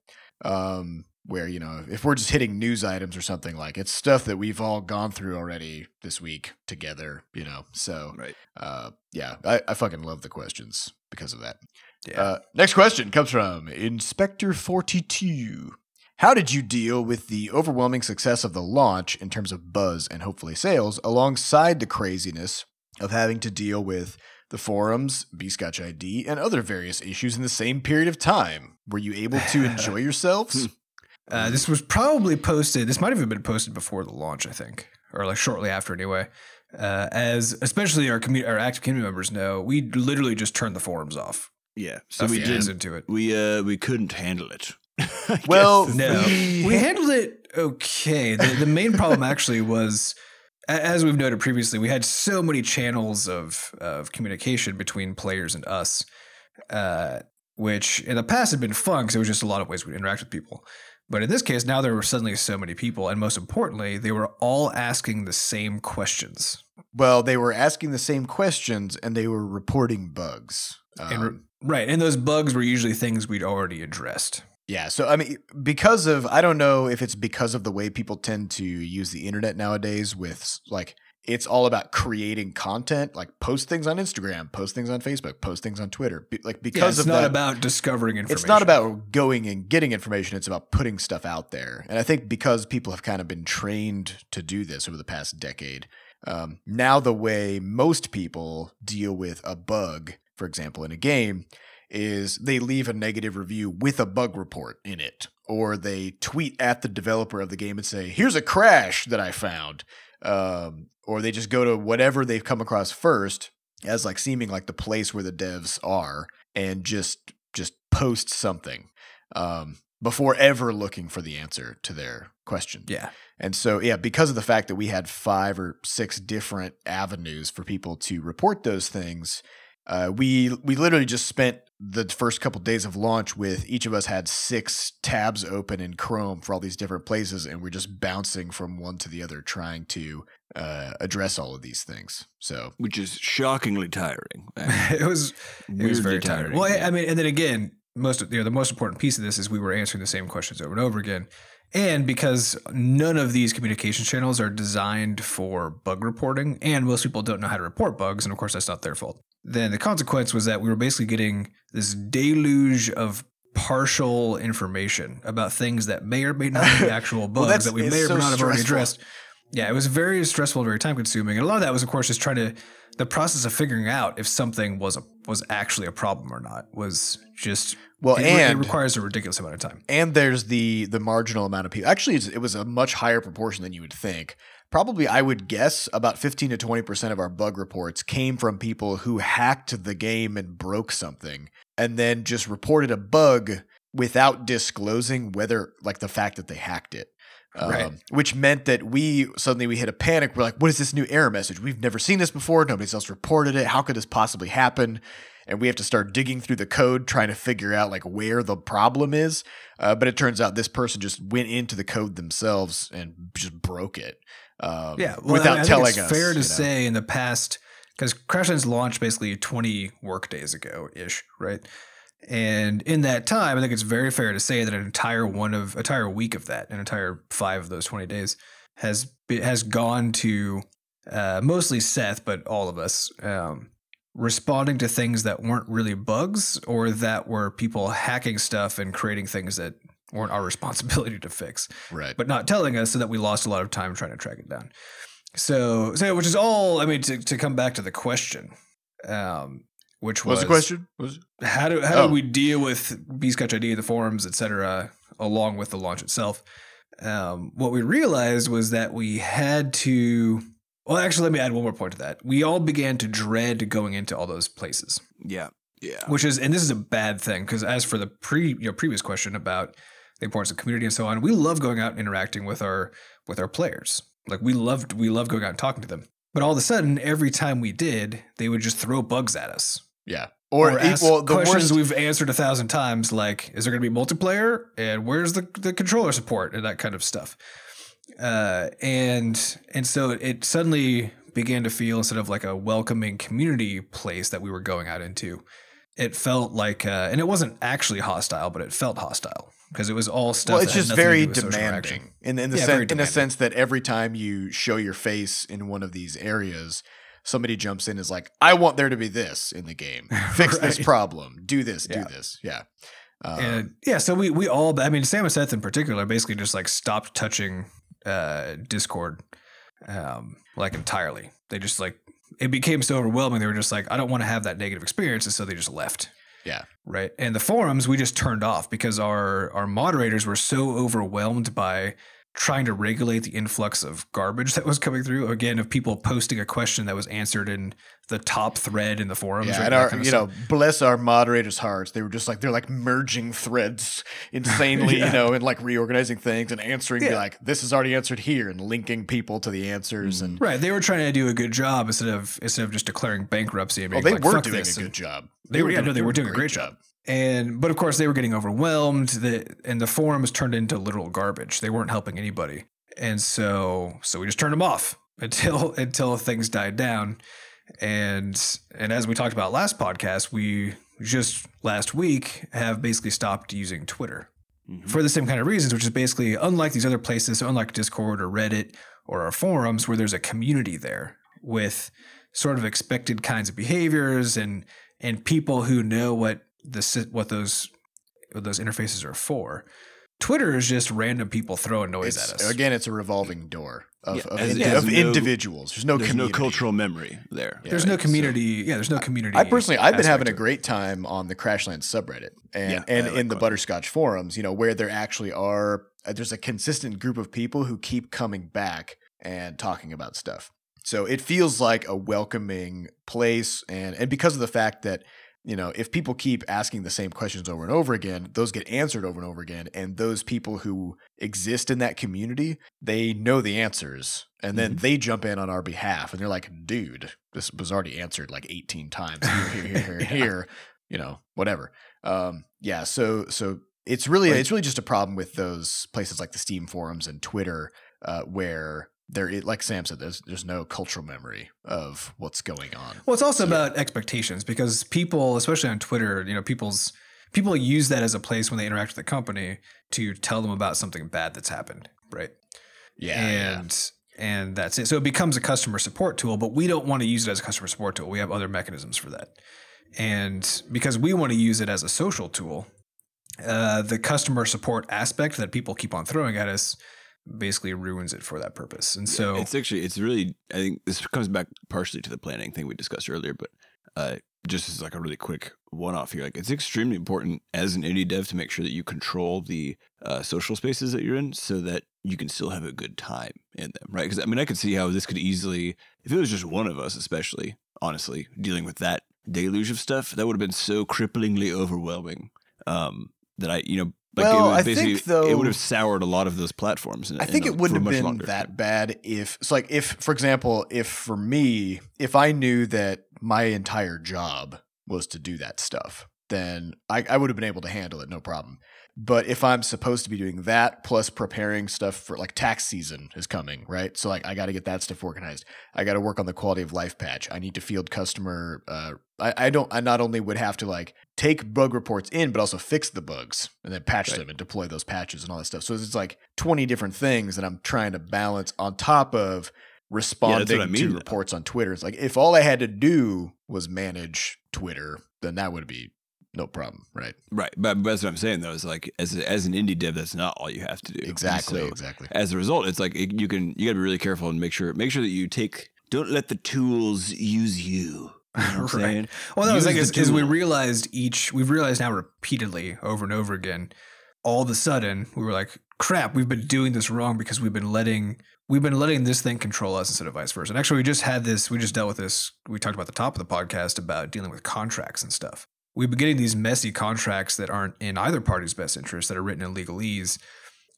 Um, where you know if we're just hitting news items or something like it's stuff that we've all gone through already this week together, you know. So Right. uh, yeah, I, I fucking love the questions because of that. Yeah. Uh, next question comes from Inspector 42. How did you deal with the overwhelming success of the launch in terms of buzz and hopefully sales, alongside the craziness of having to deal with the forums, Bscotch ID, and other various issues in the same period of time? Were you able to enjoy yourselves? Uh, this was probably posted. This might have even been posted before the launch, I think, or like shortly after, anyway. Uh, as especially our community, our active community members know, we literally just turned the forums off. Yeah. So we did days into it. we uh we couldn't handle it. Well. No, we, we handled it okay. The, the main problem actually was, as we've noted previously, we had so many channels of of communication between players and us, uh, which in the past had been fun because it was just a lot of ways we interact with people. But in this case, now there were suddenly so many people, and most importantly, they were all asking the same questions. Well, they were asking the same questions and they were reporting bugs. And re- Um, right, and those bugs were usually things we'd already addressed. Yeah, so I mean, because of I don't know if it's because of the way people tend to use the internet nowadays, with like it's all about creating content, like post things on Instagram, post things on Facebook, post things on Twitter. Be- like Yeah, because it's of not that, about discovering information. it's not about going and getting information. It's about putting stuff out there. And I think because people have kind of been trained to do this over the past decade, um, now the way most people deal with a bug, for example, in a game, is they leave a negative review with a bug report in it, or they tweet at the developer of the game and say, "Here's a crash that I found," um, or they just go to whatever they've come across first as like seeming like the place where the devs are and just just post something um, before ever looking for the answer to their question. Yeah. And so, yeah, because of the fact that we had five or six different avenues for people to report those things, uh, we we literally just spent the first couple days of launch with each of us had six tabs open in Chrome for all these different places, and we're just bouncing from one to the other, trying to uh, address all of these things. So, which is shockingly tiring. I it was it was very weirdly tiring. Well, I, yeah. I mean, and then again, most of, you know the most important piece of this is we were answering the same questions over and over again, and because none of these communication channels are designed for bug reporting, and most people don't know how to report bugs, and of course that's not their fault. Then the consequence was that we were basically getting this deluge of partial information about things that may or may not be actual bugs Well, that we may or so may not have already addressed. Yeah, it was very stressful very time consuming. And a lot of that was, of course, just trying to the process of figuring out if something was a was actually a problem or not was just well, it, and it requires a ridiculous amount of time. and there's the the marginal amount of people. Actually, it was a much higher proportion than you would think. Probably, I would guess about 15 to 20 percent of our bug reports came from people who hacked the game and broke something, and then just reported a bug without disclosing whether, like, the fact that they hacked it. Right. Um, which meant that we suddenly we hit a panic. We're like, "What is this new error message? We've never seen this before. Nobody's else reported it. How could this possibly happen?" and we have to start digging through the code trying to figure out like where the problem is. Uh, but it turns out this person just went into the code themselves and just broke it. Um, Yeah, well, without I, I telling think it's us. fair to you know? say in the past because Crashlands launched basically 20 work days ago ish, right? And in that time, I think it's very fair to say that an entire one of entire week of that, an entire five of those 20 days has be, has gone to uh, mostly Seth, but all of us um, responding to things that weren't really bugs or that were people hacking stuff and creating things that weren't our responsibility to fix right. but not telling us so that we lost a lot of time trying to track it down. So, so which is all, I mean, to, to come back to the question, um, which was the question? Was how do, how Oh. do we deal with Bscotch ID, the forums, et cetera, along with the launch itself? Um, what we realized was that we had to, well, actually, let me add one more point to that. We all began to dread going into all those places yeah, yeah. which is and this is a bad thing because as for the pre your previous question about the importance of community and so on. We love going out and interacting with our with our players. Like we loved we love going out and talking to them. But all of a sudden every time we did they would just throw bugs at us. Yeah. Or, e- ask well, the questions worst. we've answered a thousand times like is there going to be multiplayer? And where's the, the controller support? and that kind of stuff. Uh, and and so it suddenly began to feel instead of like a welcoming community place that we were going out into it felt like uh, and it wasn't actually hostile but it felt hostile because it was all stuff Well, it's just very demanding in, in the Yeah, sense, in a sense that every time you show your face in one of these areas, somebody jumps in and is like, "I want there to be this in the game. Fix this problem. Do this. Yeah. Do this." Yeah. Um, and yeah, so we we all I mean Sam and Seth in particular basically just like stopped touching uh Discord um like entirely. They just like it became so overwhelming they were just like I don't want to have that negative experience and so they just left. Yeah. Right. And the forums we just turned off because our our moderators were so overwhelmed by trying to regulate the influx of garbage that was coming through. Again, of people posting a question that was answered in the top thread in the forums. Yeah, or and our, kind of you stuff. know, bless our moderators' hearts. They were just like they're like merging threads insanely, you know, and like reorganizing things and answering. Yeah. like, this is already answered here, and linking people to the answers. And Right, they were trying to do a good job instead of instead of just declaring bankruptcy and well, they like, were "Fuck doing a good and- job. They were, yeah, no, they were doing a great job. And but of course they were getting overwhelmed. The and the forums turned into literal garbage. They weren't helping anybody, and so so we just turned them off until until things died down. And and as we talked about last podcast, we just last week have basically stopped using Twitter Mhm. for the same kind of reasons, which is basically unlike these other places, so unlike Discord or Reddit or our forums, where there's a community there with sort of expected kinds of behaviors and and people who know what the what those what those interfaces are for. Twitter is just random people throwing noise It's, at us. again, it's a revolving door of, Yeah, of, as- indi- it has of no- individuals. There's no There's community. no cultural memory there. Yeah, there's no so- community. yeah, there's no community. I personally, I've been having a great time on the Crashland subreddit and Yeah, and like in the that. Butterscotch forums. You know, where there actually are uh, there's a consistent group of people who keep coming back and talking about stuff. So it feels like a welcoming place, and and because of the fact that you know if people keep asking the same questions over and over again, those get answered over and over again, and those people who exist in that community they know the answers, and then they jump in on our behalf, and they're like, "Dude, this was already answered like 18 times here, here, here, here, here." You know, whatever. Um, yeah. So so it's really Like- it's really just a problem with those places like the Steam forums and Twitter, uh, where there, like Sam said, there's there's no cultural memory of what's going on. Well, it's also about expectations because people, especially on Twitter, you know, people's people use that as a place when they interact with the company to tell them about something bad that's happened, right? Yeah, yeah. and and that's it. So it becomes a customer support tool, but we don't want to use it as a customer support tool. We have other mechanisms for that, and because we want to use it as a social tool, uh, the customer support aspect that people keep on throwing at us basically ruins it for that purpose. And so it's actually it's really I think this comes back partially to the planning thing we discussed earlier, but uh, just as like a really quick one off here, like it's extremely important as an indie dev to make sure that you control the uh, social spaces that you're in, so that you can still have a good time in them, right? Because I mean, I could see how this could easily, if it was just one of us, especially honestly, dealing with that deluge of stuff, that would have been so cripplingly overwhelming um, that I, you know. Like Well, it would I think, basically, it would have soured a lot of those platforms. In, I think in it wouldn't have been longer that bad if it's like if, for example, if for me, if I knew that my entire job was to do that stuff, then I, I would have been able to handle it, no problem. But if I'm supposed to be doing that plus preparing stuff for like tax season is coming, right? So like I got to get that stuff organized. I got to work on the quality of life patch. I need to field customer. Uh, I, I don't. I not only would have to like take bug reports in, but also fix the bugs and then patch Right. them and deploy those patches and all that stuff. So it's like 20 different things that I'm trying to balance on top of responding I mean, to reports on Twitter. It's like if all I had to do was manage Twitter, then that would be no problem, right? Right, but, but that's what I'm saying though. Is like as as an indie dev, that's not all you have to do. Exactly, so exactly. as a result, it's like it, you can you got to be really careful and make sure make sure that you take don't let the tools use you. You know I'm Right. saying? Well, that was Use like the as, as we realized each, we've realized now repeatedly over and over again. All of a sudden, we were like, "Crap, we've been doing this wrong because we've been letting we've been letting this thing control us instead of vice versa." And actually, we just had this. We just dealt with this. We talked about the top of the podcast about dealing with contracts and stuff. We've been getting these messy contracts that aren't in either party's best interest that are written in legalese,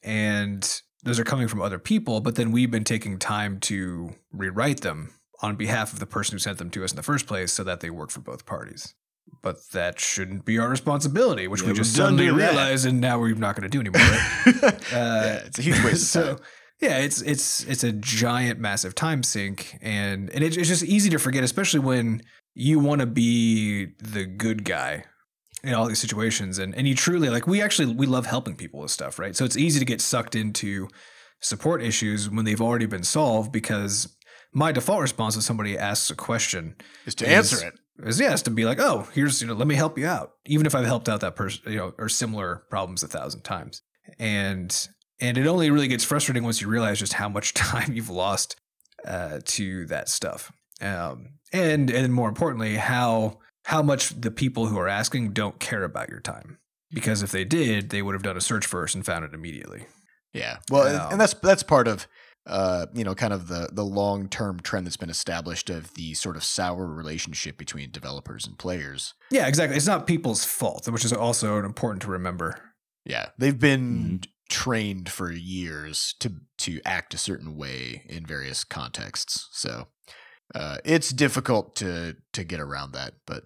and those are coming from other people. But then we've been taking time to rewrite them on behalf of the person who sent them to us in the first place so that they work for both parties. But that shouldn't be our responsibility, which Yeah, we just suddenly realized, and now we're not going to do anymore. Right? Uh, yeah, it's a huge waste of so time. yeah, it's it's it's a giant, massive time sink, and and it, it's just easy to forget, especially when you want to be the good guy in all these situations, and and you truly like we actually we love helping people with stuff, right? So it's easy to get sucked into support issues when they've already been solved because my default response when somebody asks a question Is to is- answer it. is yes to be like, oh, here's you know, let me help you out, even if I've helped out that person, you know, or similar problems a thousand times, and and it only really gets frustrating once you realize just how much time you've lost uh, to that stuff, um, and and more importantly, how how much the people who are asking don't care about your time, because if they did, they would have done a search first and found it immediately. Yeah. Well, and- Um, and that's that's part of uh, you know, kind of the the long term trend that's been established of the sort of sour relationship between developers and players. Yeah, exactly. It's not people's fault, which is also important to remember. Yeah, they've been trained for years to to act a certain way in various contexts. So uh, it's difficult to to get around that. But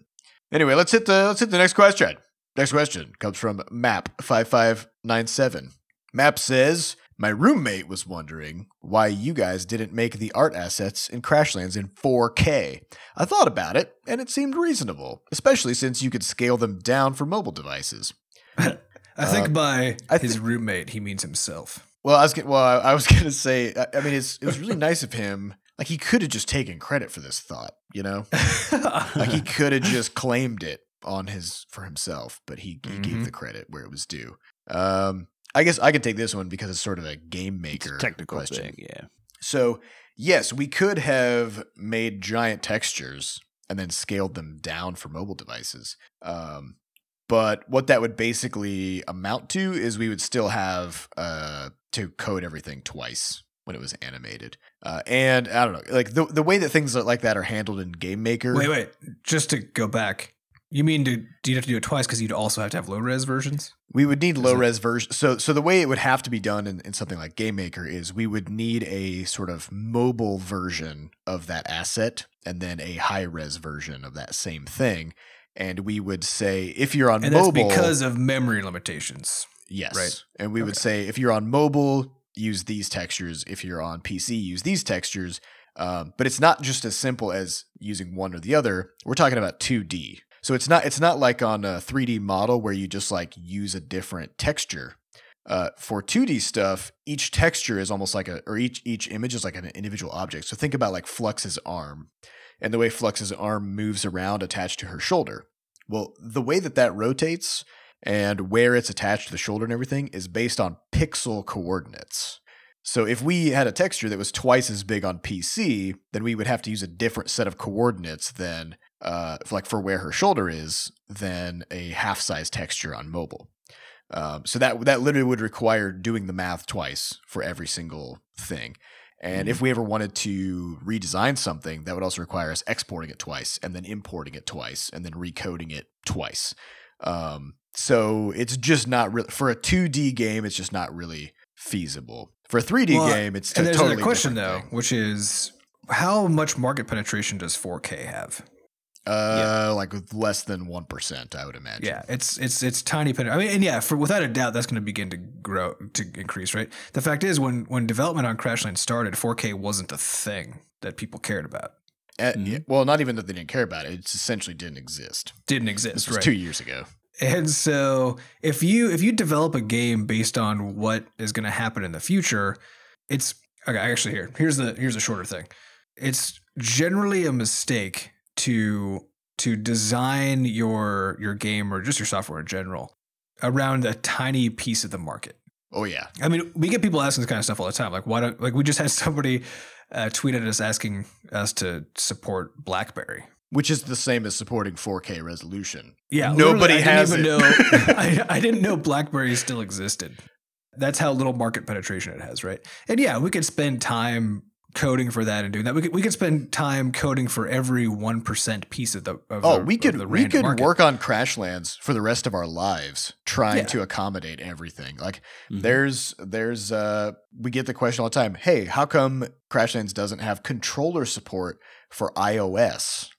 anyway, let's hit the let's hit the next question. Next question comes from Map five five nine seven. Map says. My roommate was wondering why you guys didn't make the art assets in Crashlands in 4K. I thought about it, and it seemed reasonable, especially since you could scale them down for mobile devices. I think Uh, by I his roommate, he means himself. Well, I was well, I I was gonna say. I, I mean, it's it was really nice of him. Like he could have just taken credit for this thought, you know. Like he could have just claimed it on his for himself, but he, he Mhm. gave the credit where it was due. Um, I guess I could take this one because it's sort of a game maker a technical question. thing. Yeah. So yes, we could have made giant textures and then scaled them down for mobile devices. Um, but what that would basically amount to is we would still have uh, to code everything twice when it was animated. Uh, and I don't know, like the the way that things like that are handled in Game Maker. wait, wait. Just to go back, you mean to do you have to do it twice because you'd also have to have low res versions? We would need low res version. So, so the way it would have to be done in, in something like Game Maker is we would need a sort of mobile version of that asset and then a high res version of that same thing. And we would say if you're on And mobile, because of memory limitations. yes, right. And we would say if you're on mobile, use these textures. If you're on PC, use these textures. Um, but it's not just as simple as using one or the other. We're talking about 2D. So it's not it's not like on a 3D model where you just like use a different texture. Uh, for 2D stuff, each texture is almost like a or each each image is like an individual object. So think about like Flux's arm and the way Flux's arm moves around attached to her shoulder. Well, the way that that rotates and where it's attached to the shoulder and everything is based on pixel coordinates. So if we had a texture that was twice as big on PC, then we would have to use a different set of coordinates than uh, like for where her shoulder is than a half size texture on mobile. Um, so that that literally would require doing the math twice for every single thing. And if we ever wanted to redesign something, that would also require us exporting it twice and then importing it twice and then recoding it twice. Um, so it's just not really for a 2D game. It's just not really feasible. For a 3D Well, game, it's a and there's totally another question though, thing. which is how much market penetration does 4K have? Uh, like with less than one percent, I would imagine. Yeah, it's it's it's tiny pen. I mean, and yeah, for without a doubt, that's going to begin to grow to increase, right? The fact is, when when development on Crashland started, 4K wasn't a thing that people cared about. Uh, Mhm. Well, not even that they didn't care about it; it essentially didn't exist. Didn't exist. This was right? two years ago. And so if you if you develop a game based on what is going to happen in the future, it's okay. Actually, here here's the here's a shorter thing. It's generally a mistake to to design your your game or just your software in general around a tiny piece of the market. Oh yeah, I mean, we get people asking this kind of stuff all the time. Like, why don't like we just had somebody uh, tweet at us asking us to support BlackBerry. Which is the same as supporting 4K resolution. Yeah, Nobody has I didn't it. know. I, I didn't know BlackBerry still existed. That's how little market penetration it has, right? And yeah, we could spend time coding for that and doing that. We could we could spend time coding for every one percent piece of the. Of Oh, the- we could we could market. work on Crashlands for the rest of our lives, trying Yeah. to accommodate everything. Like Mhm. there's there's uh we get the question all the time. Hey, how come Crashlands doesn't have controller support for iOS?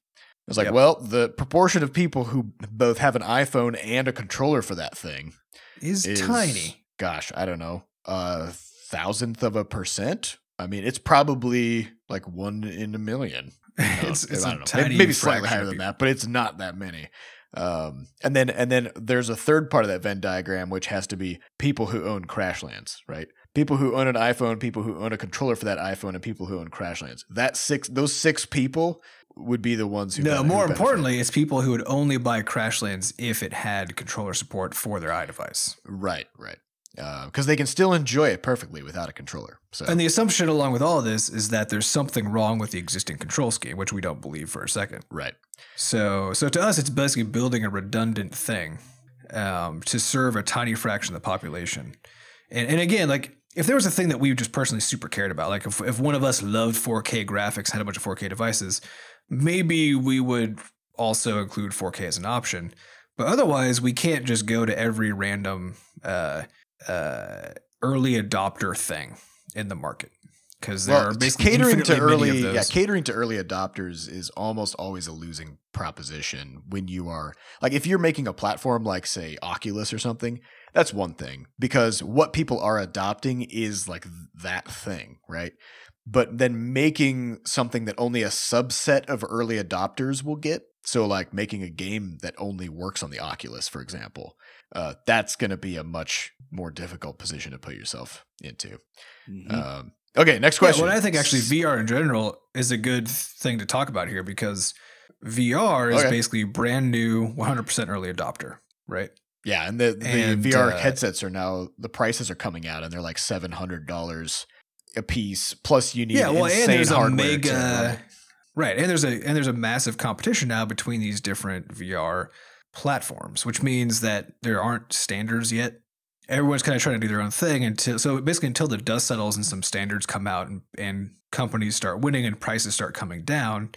It's like, Yep. well, the proportion of people who both have an iPhone and a controller for that thing is, is tiny. Gosh, I don't know, a thousandth of a percent. I mean, it's probably like one in a million. you know, it's it's I a don't know. tiny maybe, maybe slightly higher than that, but it's not that many. Um, and then and then there's a third part of that Venn diagram, which has to be people who own Crashlands, right? People who own an iPhone, people who own a controller for that iPhone, and people who own Crashlands. That six, those six people would be the ones who. No, who more benefit. importantly, it's people who would only buy Crashlands if it had controller support for their iDevice. right, right, because they can still enjoy it perfectly without a controller. So And the assumption along with all of this is that there's something wrong with the existing control scheme, which we don't believe for a second. right, So, so to us, it's basically building a redundant thing um, to serve a tiny fraction of the population. And, and again, like if there was a thing that we just personally super cared about, like if, if one of us loved 4K graphics, had a bunch of 4K devices, maybe we would also include 4K as an option. But otherwise, we can't just go to every random uh, uh, early adopter thing in the market because there Well, are basically catering to early, yeah, catering to early adopters is almost always a losing proposition when you are like if you're making a platform like say Oculus or something. That's one thing because what people are adopting is like that thing, right? But then making something that only a subset of early adopters will get. So, like making a game that only works on the Oculus, for example, uh, that's going to be a much more difficult position to put yourself into. Mhm. Um, okay, next Yeah, question. what I think actually VR in general is a good thing to talk about here because VR is Okay. basically brand new 100% early adopter, right? Yeah, and the, the And, VR uh, headsets are now the prices are coming out and they're like seven hundred dollars a piece. Plus, you need yeah, well, insane and there's a to mega right, and there's a and there's a massive competition now between these different VR platforms, which means that there aren't standards yet. Everyone's kind of trying to do their own thing until so basically until the dust settles and some standards come out and, and companies start winning and prices start coming down,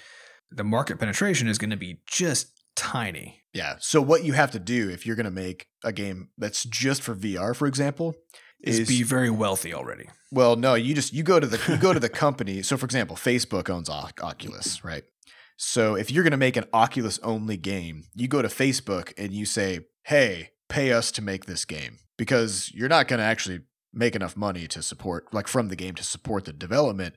the market penetration is going to be just tiny. Yeah. So what you have to do if you're going to make a game that's just for VR, for example, Is is be very wealthy already. well, no, you just you go to the you go to the company. So, for example, Facebook owns Oc- Oculus, right? So, if you're going to make an Oculus only game, you go to Facebook and you say, "Hey, pay us to make this game," because you're not going to actually make enough money to support, like from the game to support the development.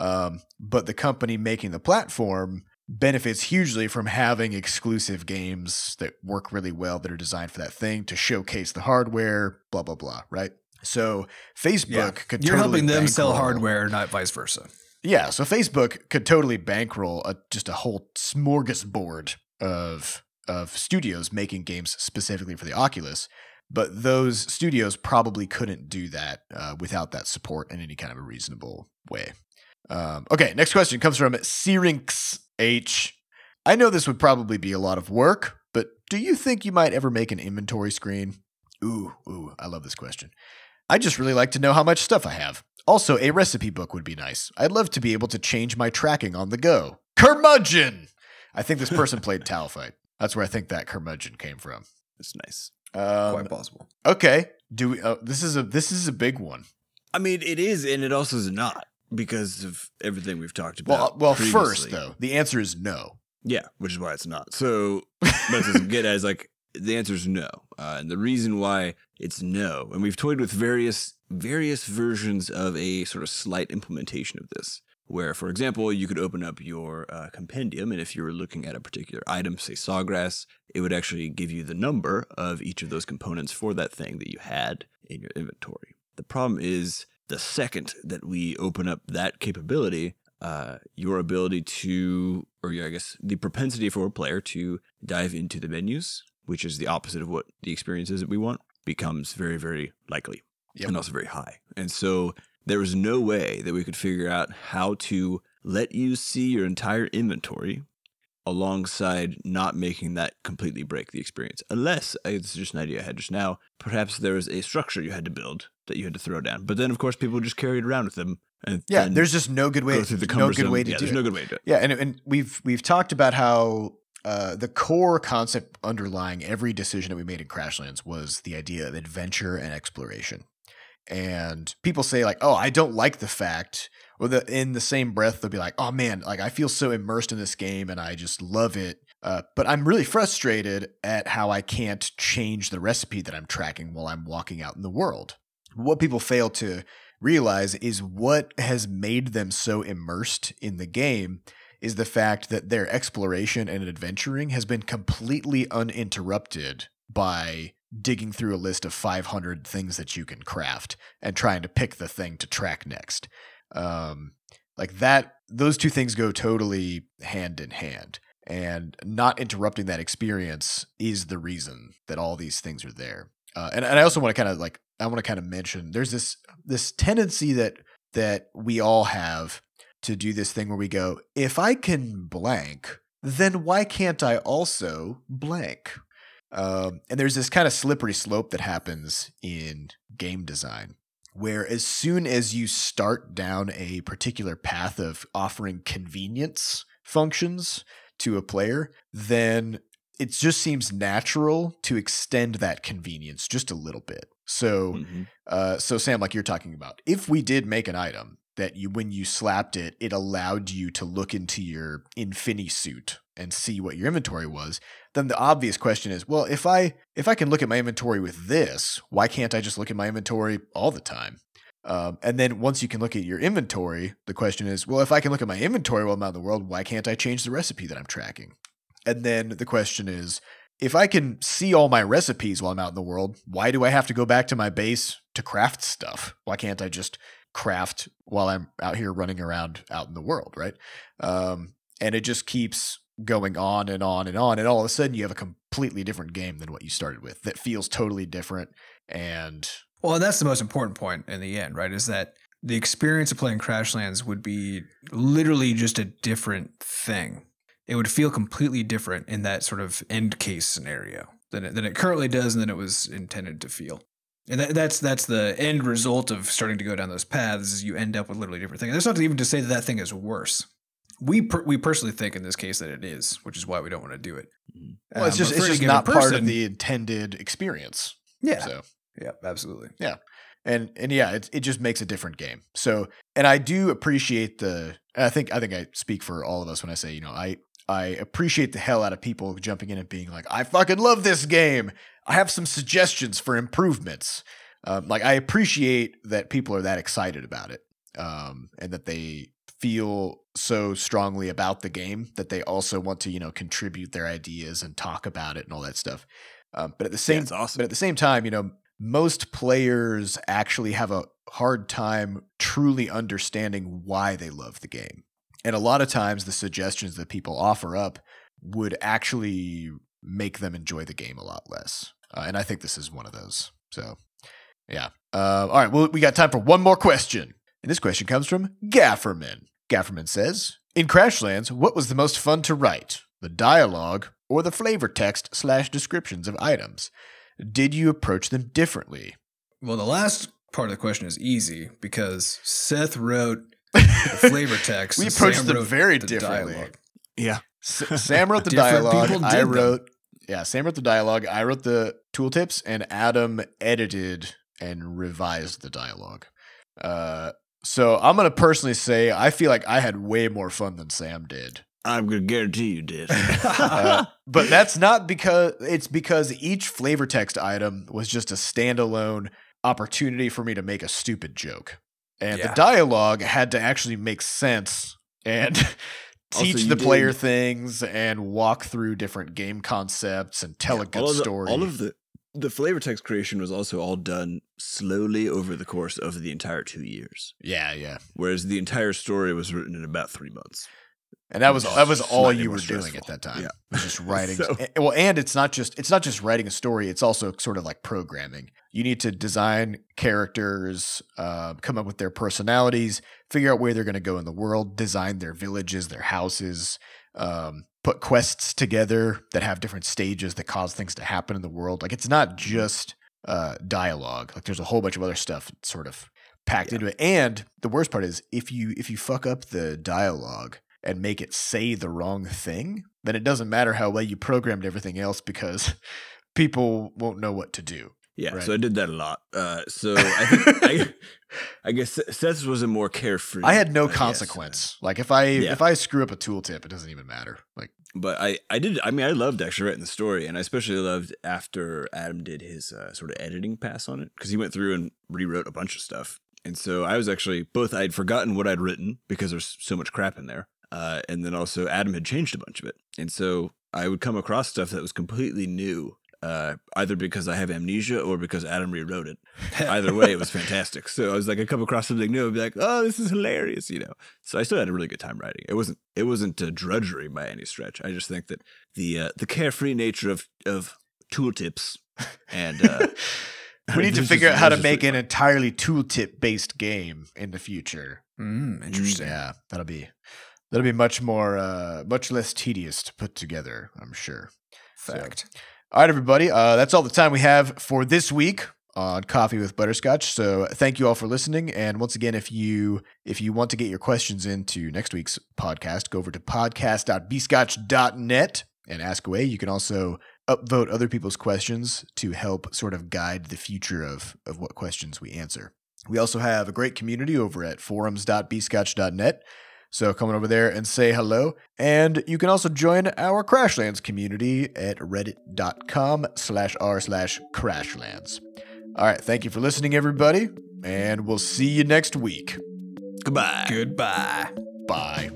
Um, but the company making the platform benefits hugely from having exclusive games that work really well that are designed for that thing to showcase the hardware, blah blah blah, right? So Facebook could You're totally helping them sell hardware, not vice versa. Yeah, so Facebook could totally bankroll a, just a whole smorgasbord of of studios making games specifically for the Oculus, but those studios probably couldn't do that uh, without that support in any kind of a reasonable way. Um, okay, next question comes from Syrinx H. I know this would probably be a lot of work, but do you think you might ever make an inventory screen? Ooh, ooh, I love this question. I just really like to know how much stuff I have. Also, a recipe book would be nice. I'd love to be able to change my tracking on the go. Curmudgeon! I think this person played Towelfight. That's where I think that curmudgeon came from. It's nice. Um, Quite possible. okay, do we? Uh, this is a this is a big one. I mean, it is, and it also is not because of everything we've talked about. uh, well, first though, the answer is no. Yeah, which is why it's not. So that's as good as like the answer is no, uh, and the reason why it's no, and we've toyed with various various versions of a sort of slight implementation of this. Where, for example, you could open up your uh, compendium, and if you were looking at a particular item, say sawgrass, it would actually give you the number of each of those components for that thing that you had in your inventory. The problem is the second that we open up that capability, uh, your ability to, or your, I guess, the propensity for a player to dive into the menus, which is the opposite of what the experience is that we want, becomes very, very likely Yep. and also very high. And so there was no way that we could figure out how to let you see your entire inventory alongside not making that completely break the experience. Unless, it's just an idea I had just now, perhaps there was a structure you had to build that you had to throw down. But then, of course, people just carry it around with them. And Yeah, there's just no good way. go through the no good way to yeah, do there's it. no good way to do it. Yeah, and and we've we've talked about how uh, the core concept underlying every decision that we made in Crashlands was the idea of adventure and exploration. And people say like, "Oh, I don't like the fact," or the in the same breath they'll be like, "Oh man, like I feel so immersed in this game and I just love it." Uh, but I'm really frustrated at how I can't change the recipe that I'm tracking while I'm walking out in the world. What people fail to realize is what has made them so immersed in the game is the fact that their exploration and adventuring has been completely uninterrupted by digging through a list of 500 things that you can craft and trying to pick the thing to track next. Um, like that, those two things go totally hand in hand. And not interrupting that experience is the reason that all these things are there. Uh, and, and I also want to kind of like I want to kind of mention there's this this tendency that that we all have to do this thing where we go, if I can blank, then why can't I also blank? Um, and there's this kind of slippery slope that happens in game design where as soon as you start down a particular path of offering convenience functions to a player, then it just seems natural to extend that convenience just a little bit. So, Mhm. uh, so Sam, like you're talking about, if we did make an item that you, when you slapped it, it allowed you to look into your Infini suit and see what your inventory was, then the obvious question is, well, if I if I can look at my inventory with this, why can't I just look at my inventory all the time? Um, and then once you can look at your inventory, the question is, well, if I can look at my inventory while I'm out in the world, why can't I change the recipe that I'm tracking? And then the question is, if I can see all my recipes while I'm out in the world, why do I have to go back to my base to craft stuff? Why can't I just craft while I'm out here running around out in the world, right? Um, and it just keeps going on and on and on. And all of a sudden, you have a completely different game than what you started with that feels totally different. And Well, and that's the most important point in the end, right? Is that the experience of playing Crashlands would be literally just a different thing. It would feel completely different in that sort of end case scenario than it, than it currently does and than it was intended to feel. And that, that's that's the end result of starting to go down those paths. Is you end up with literally different things. That's not even to say that that thing is worse. We per, we personally think in this case that it is, which is why we don't want to do it. well, it's Um, just it's just not part of the intended experience. yeah So yeah absolutely Yeah. and and yeah, it it just makes a different game. So and I do appreciate the. I think I think I speak for all of us when I say you know I I appreciate the hell out of people jumping in and being like I fucking love this game. I have some suggestions for improvements. Um, like I appreciate that people are that excited about it, um, and that they feel so strongly about the game that they also want to you know contribute their ideas and talk about it and all that stuff. Um, but at the same it's awesome. but at the same time, you know, most players actually have a hard time truly understanding why they love the game. And a lot of times the suggestions that people offer up would actually make them enjoy the game a lot less. Uh, and I think this is one of those. So, yeah. Uh, all right. Well, we got time for one more question. And this question comes from Gafferman. Gafferman says In Crashlands, what was the most fun to write? The dialogue or the flavor text slash descriptions of items? Did you approach them differently? Well, the last part of the question is easy because Seth wrote the flavor text. We and approached Sam them wrote very the differently. dialogue. Yeah. S- Sam wrote the dialogue. I did them. wrote, yeah, Sam wrote the dialogue. I wrote the tooltips, and Adam edited and revised the dialogue. Uh, so I'm gonna personally say I feel like I had way more fun than Sam did. I'm gonna guarantee you did. Uh, but that's not because it's because each flavor text item was just a standalone opportunity for me to make a stupid joke. And Yeah. the dialogue had to actually make sense and teach you the player did- things and walk through different game concepts and tell a good all of the, story. All of the the flavor text creation was also all done slowly over the course of the entire two years, yeah, yeah. whereas the entire story was written in about three months. And that was that was all you were doing at that time. Yeah. Was just writing. So- eh, well, and it's not just it's not just writing a story. It's also sort of like programming. You need to design characters, uh, come up with their personalities, figure out where they're going to go in the world, design their villages, their houses, um, put quests together that have different stages that cause things to happen in the world. Like it's not just uh, dialogue. Like there's a whole bunch of other stuff sort of packed Yeah. into it. And the worst part is if you if you fuck up the dialogue and make it say the wrong thing, then it doesn't matter how well you programmed everything else because people won't know what to do. Yeah, Right. so I did that a lot. Uh, so I I, I guess Seth's was a more carefree. I had no consequence. Like if I Yeah. if I screw up a tooltip, it doesn't even matter. Like but I, I did. I mean, I loved actually writing the story, and I especially loved after Adam did his uh, sort of editing pass on it because he went through and rewrote a bunch of stuff. And so I was actually both. I'd forgotten what I'd written because there's so much crap in there, uh, and then also Adam had changed a bunch of it, and so I would come across stuff that was completely new. Uh, either because I have amnesia or because Adam rewrote it. Either way, it was fantastic. So I was like, I come across something new, I'd be like, "Oh, this is hilarious," you know. So I still had a really good time writing. It wasn't it wasn't a drudgery by any stretch. I just think that the uh, the carefree nature of of tooltips and uh, we need to figure out how to make an entirely tooltip based game in the future. Mm, interesting. Yeah, that'll be that'll be much more uh much less tedious to put together, I'm sure. Fact. All right, everybody. Uh, that's all the time we have for this week on Coffee with Butterscotch. So thank you all for listening. And once again, if you if you want to get your questions into next week's podcast, go over to podcast.bscotch.net and ask away. You can also upvote other people's questions to help sort of guide the future of, of what questions we answer. We also have a great community over at forums.bscotch.net. So come on over there and say hello. And you can also join our Crashlands community at reddit.com slash r slash crashlands. All right, thank you for listening, everybody, and we'll see you next week. Goodbye. Goodbye. Bye.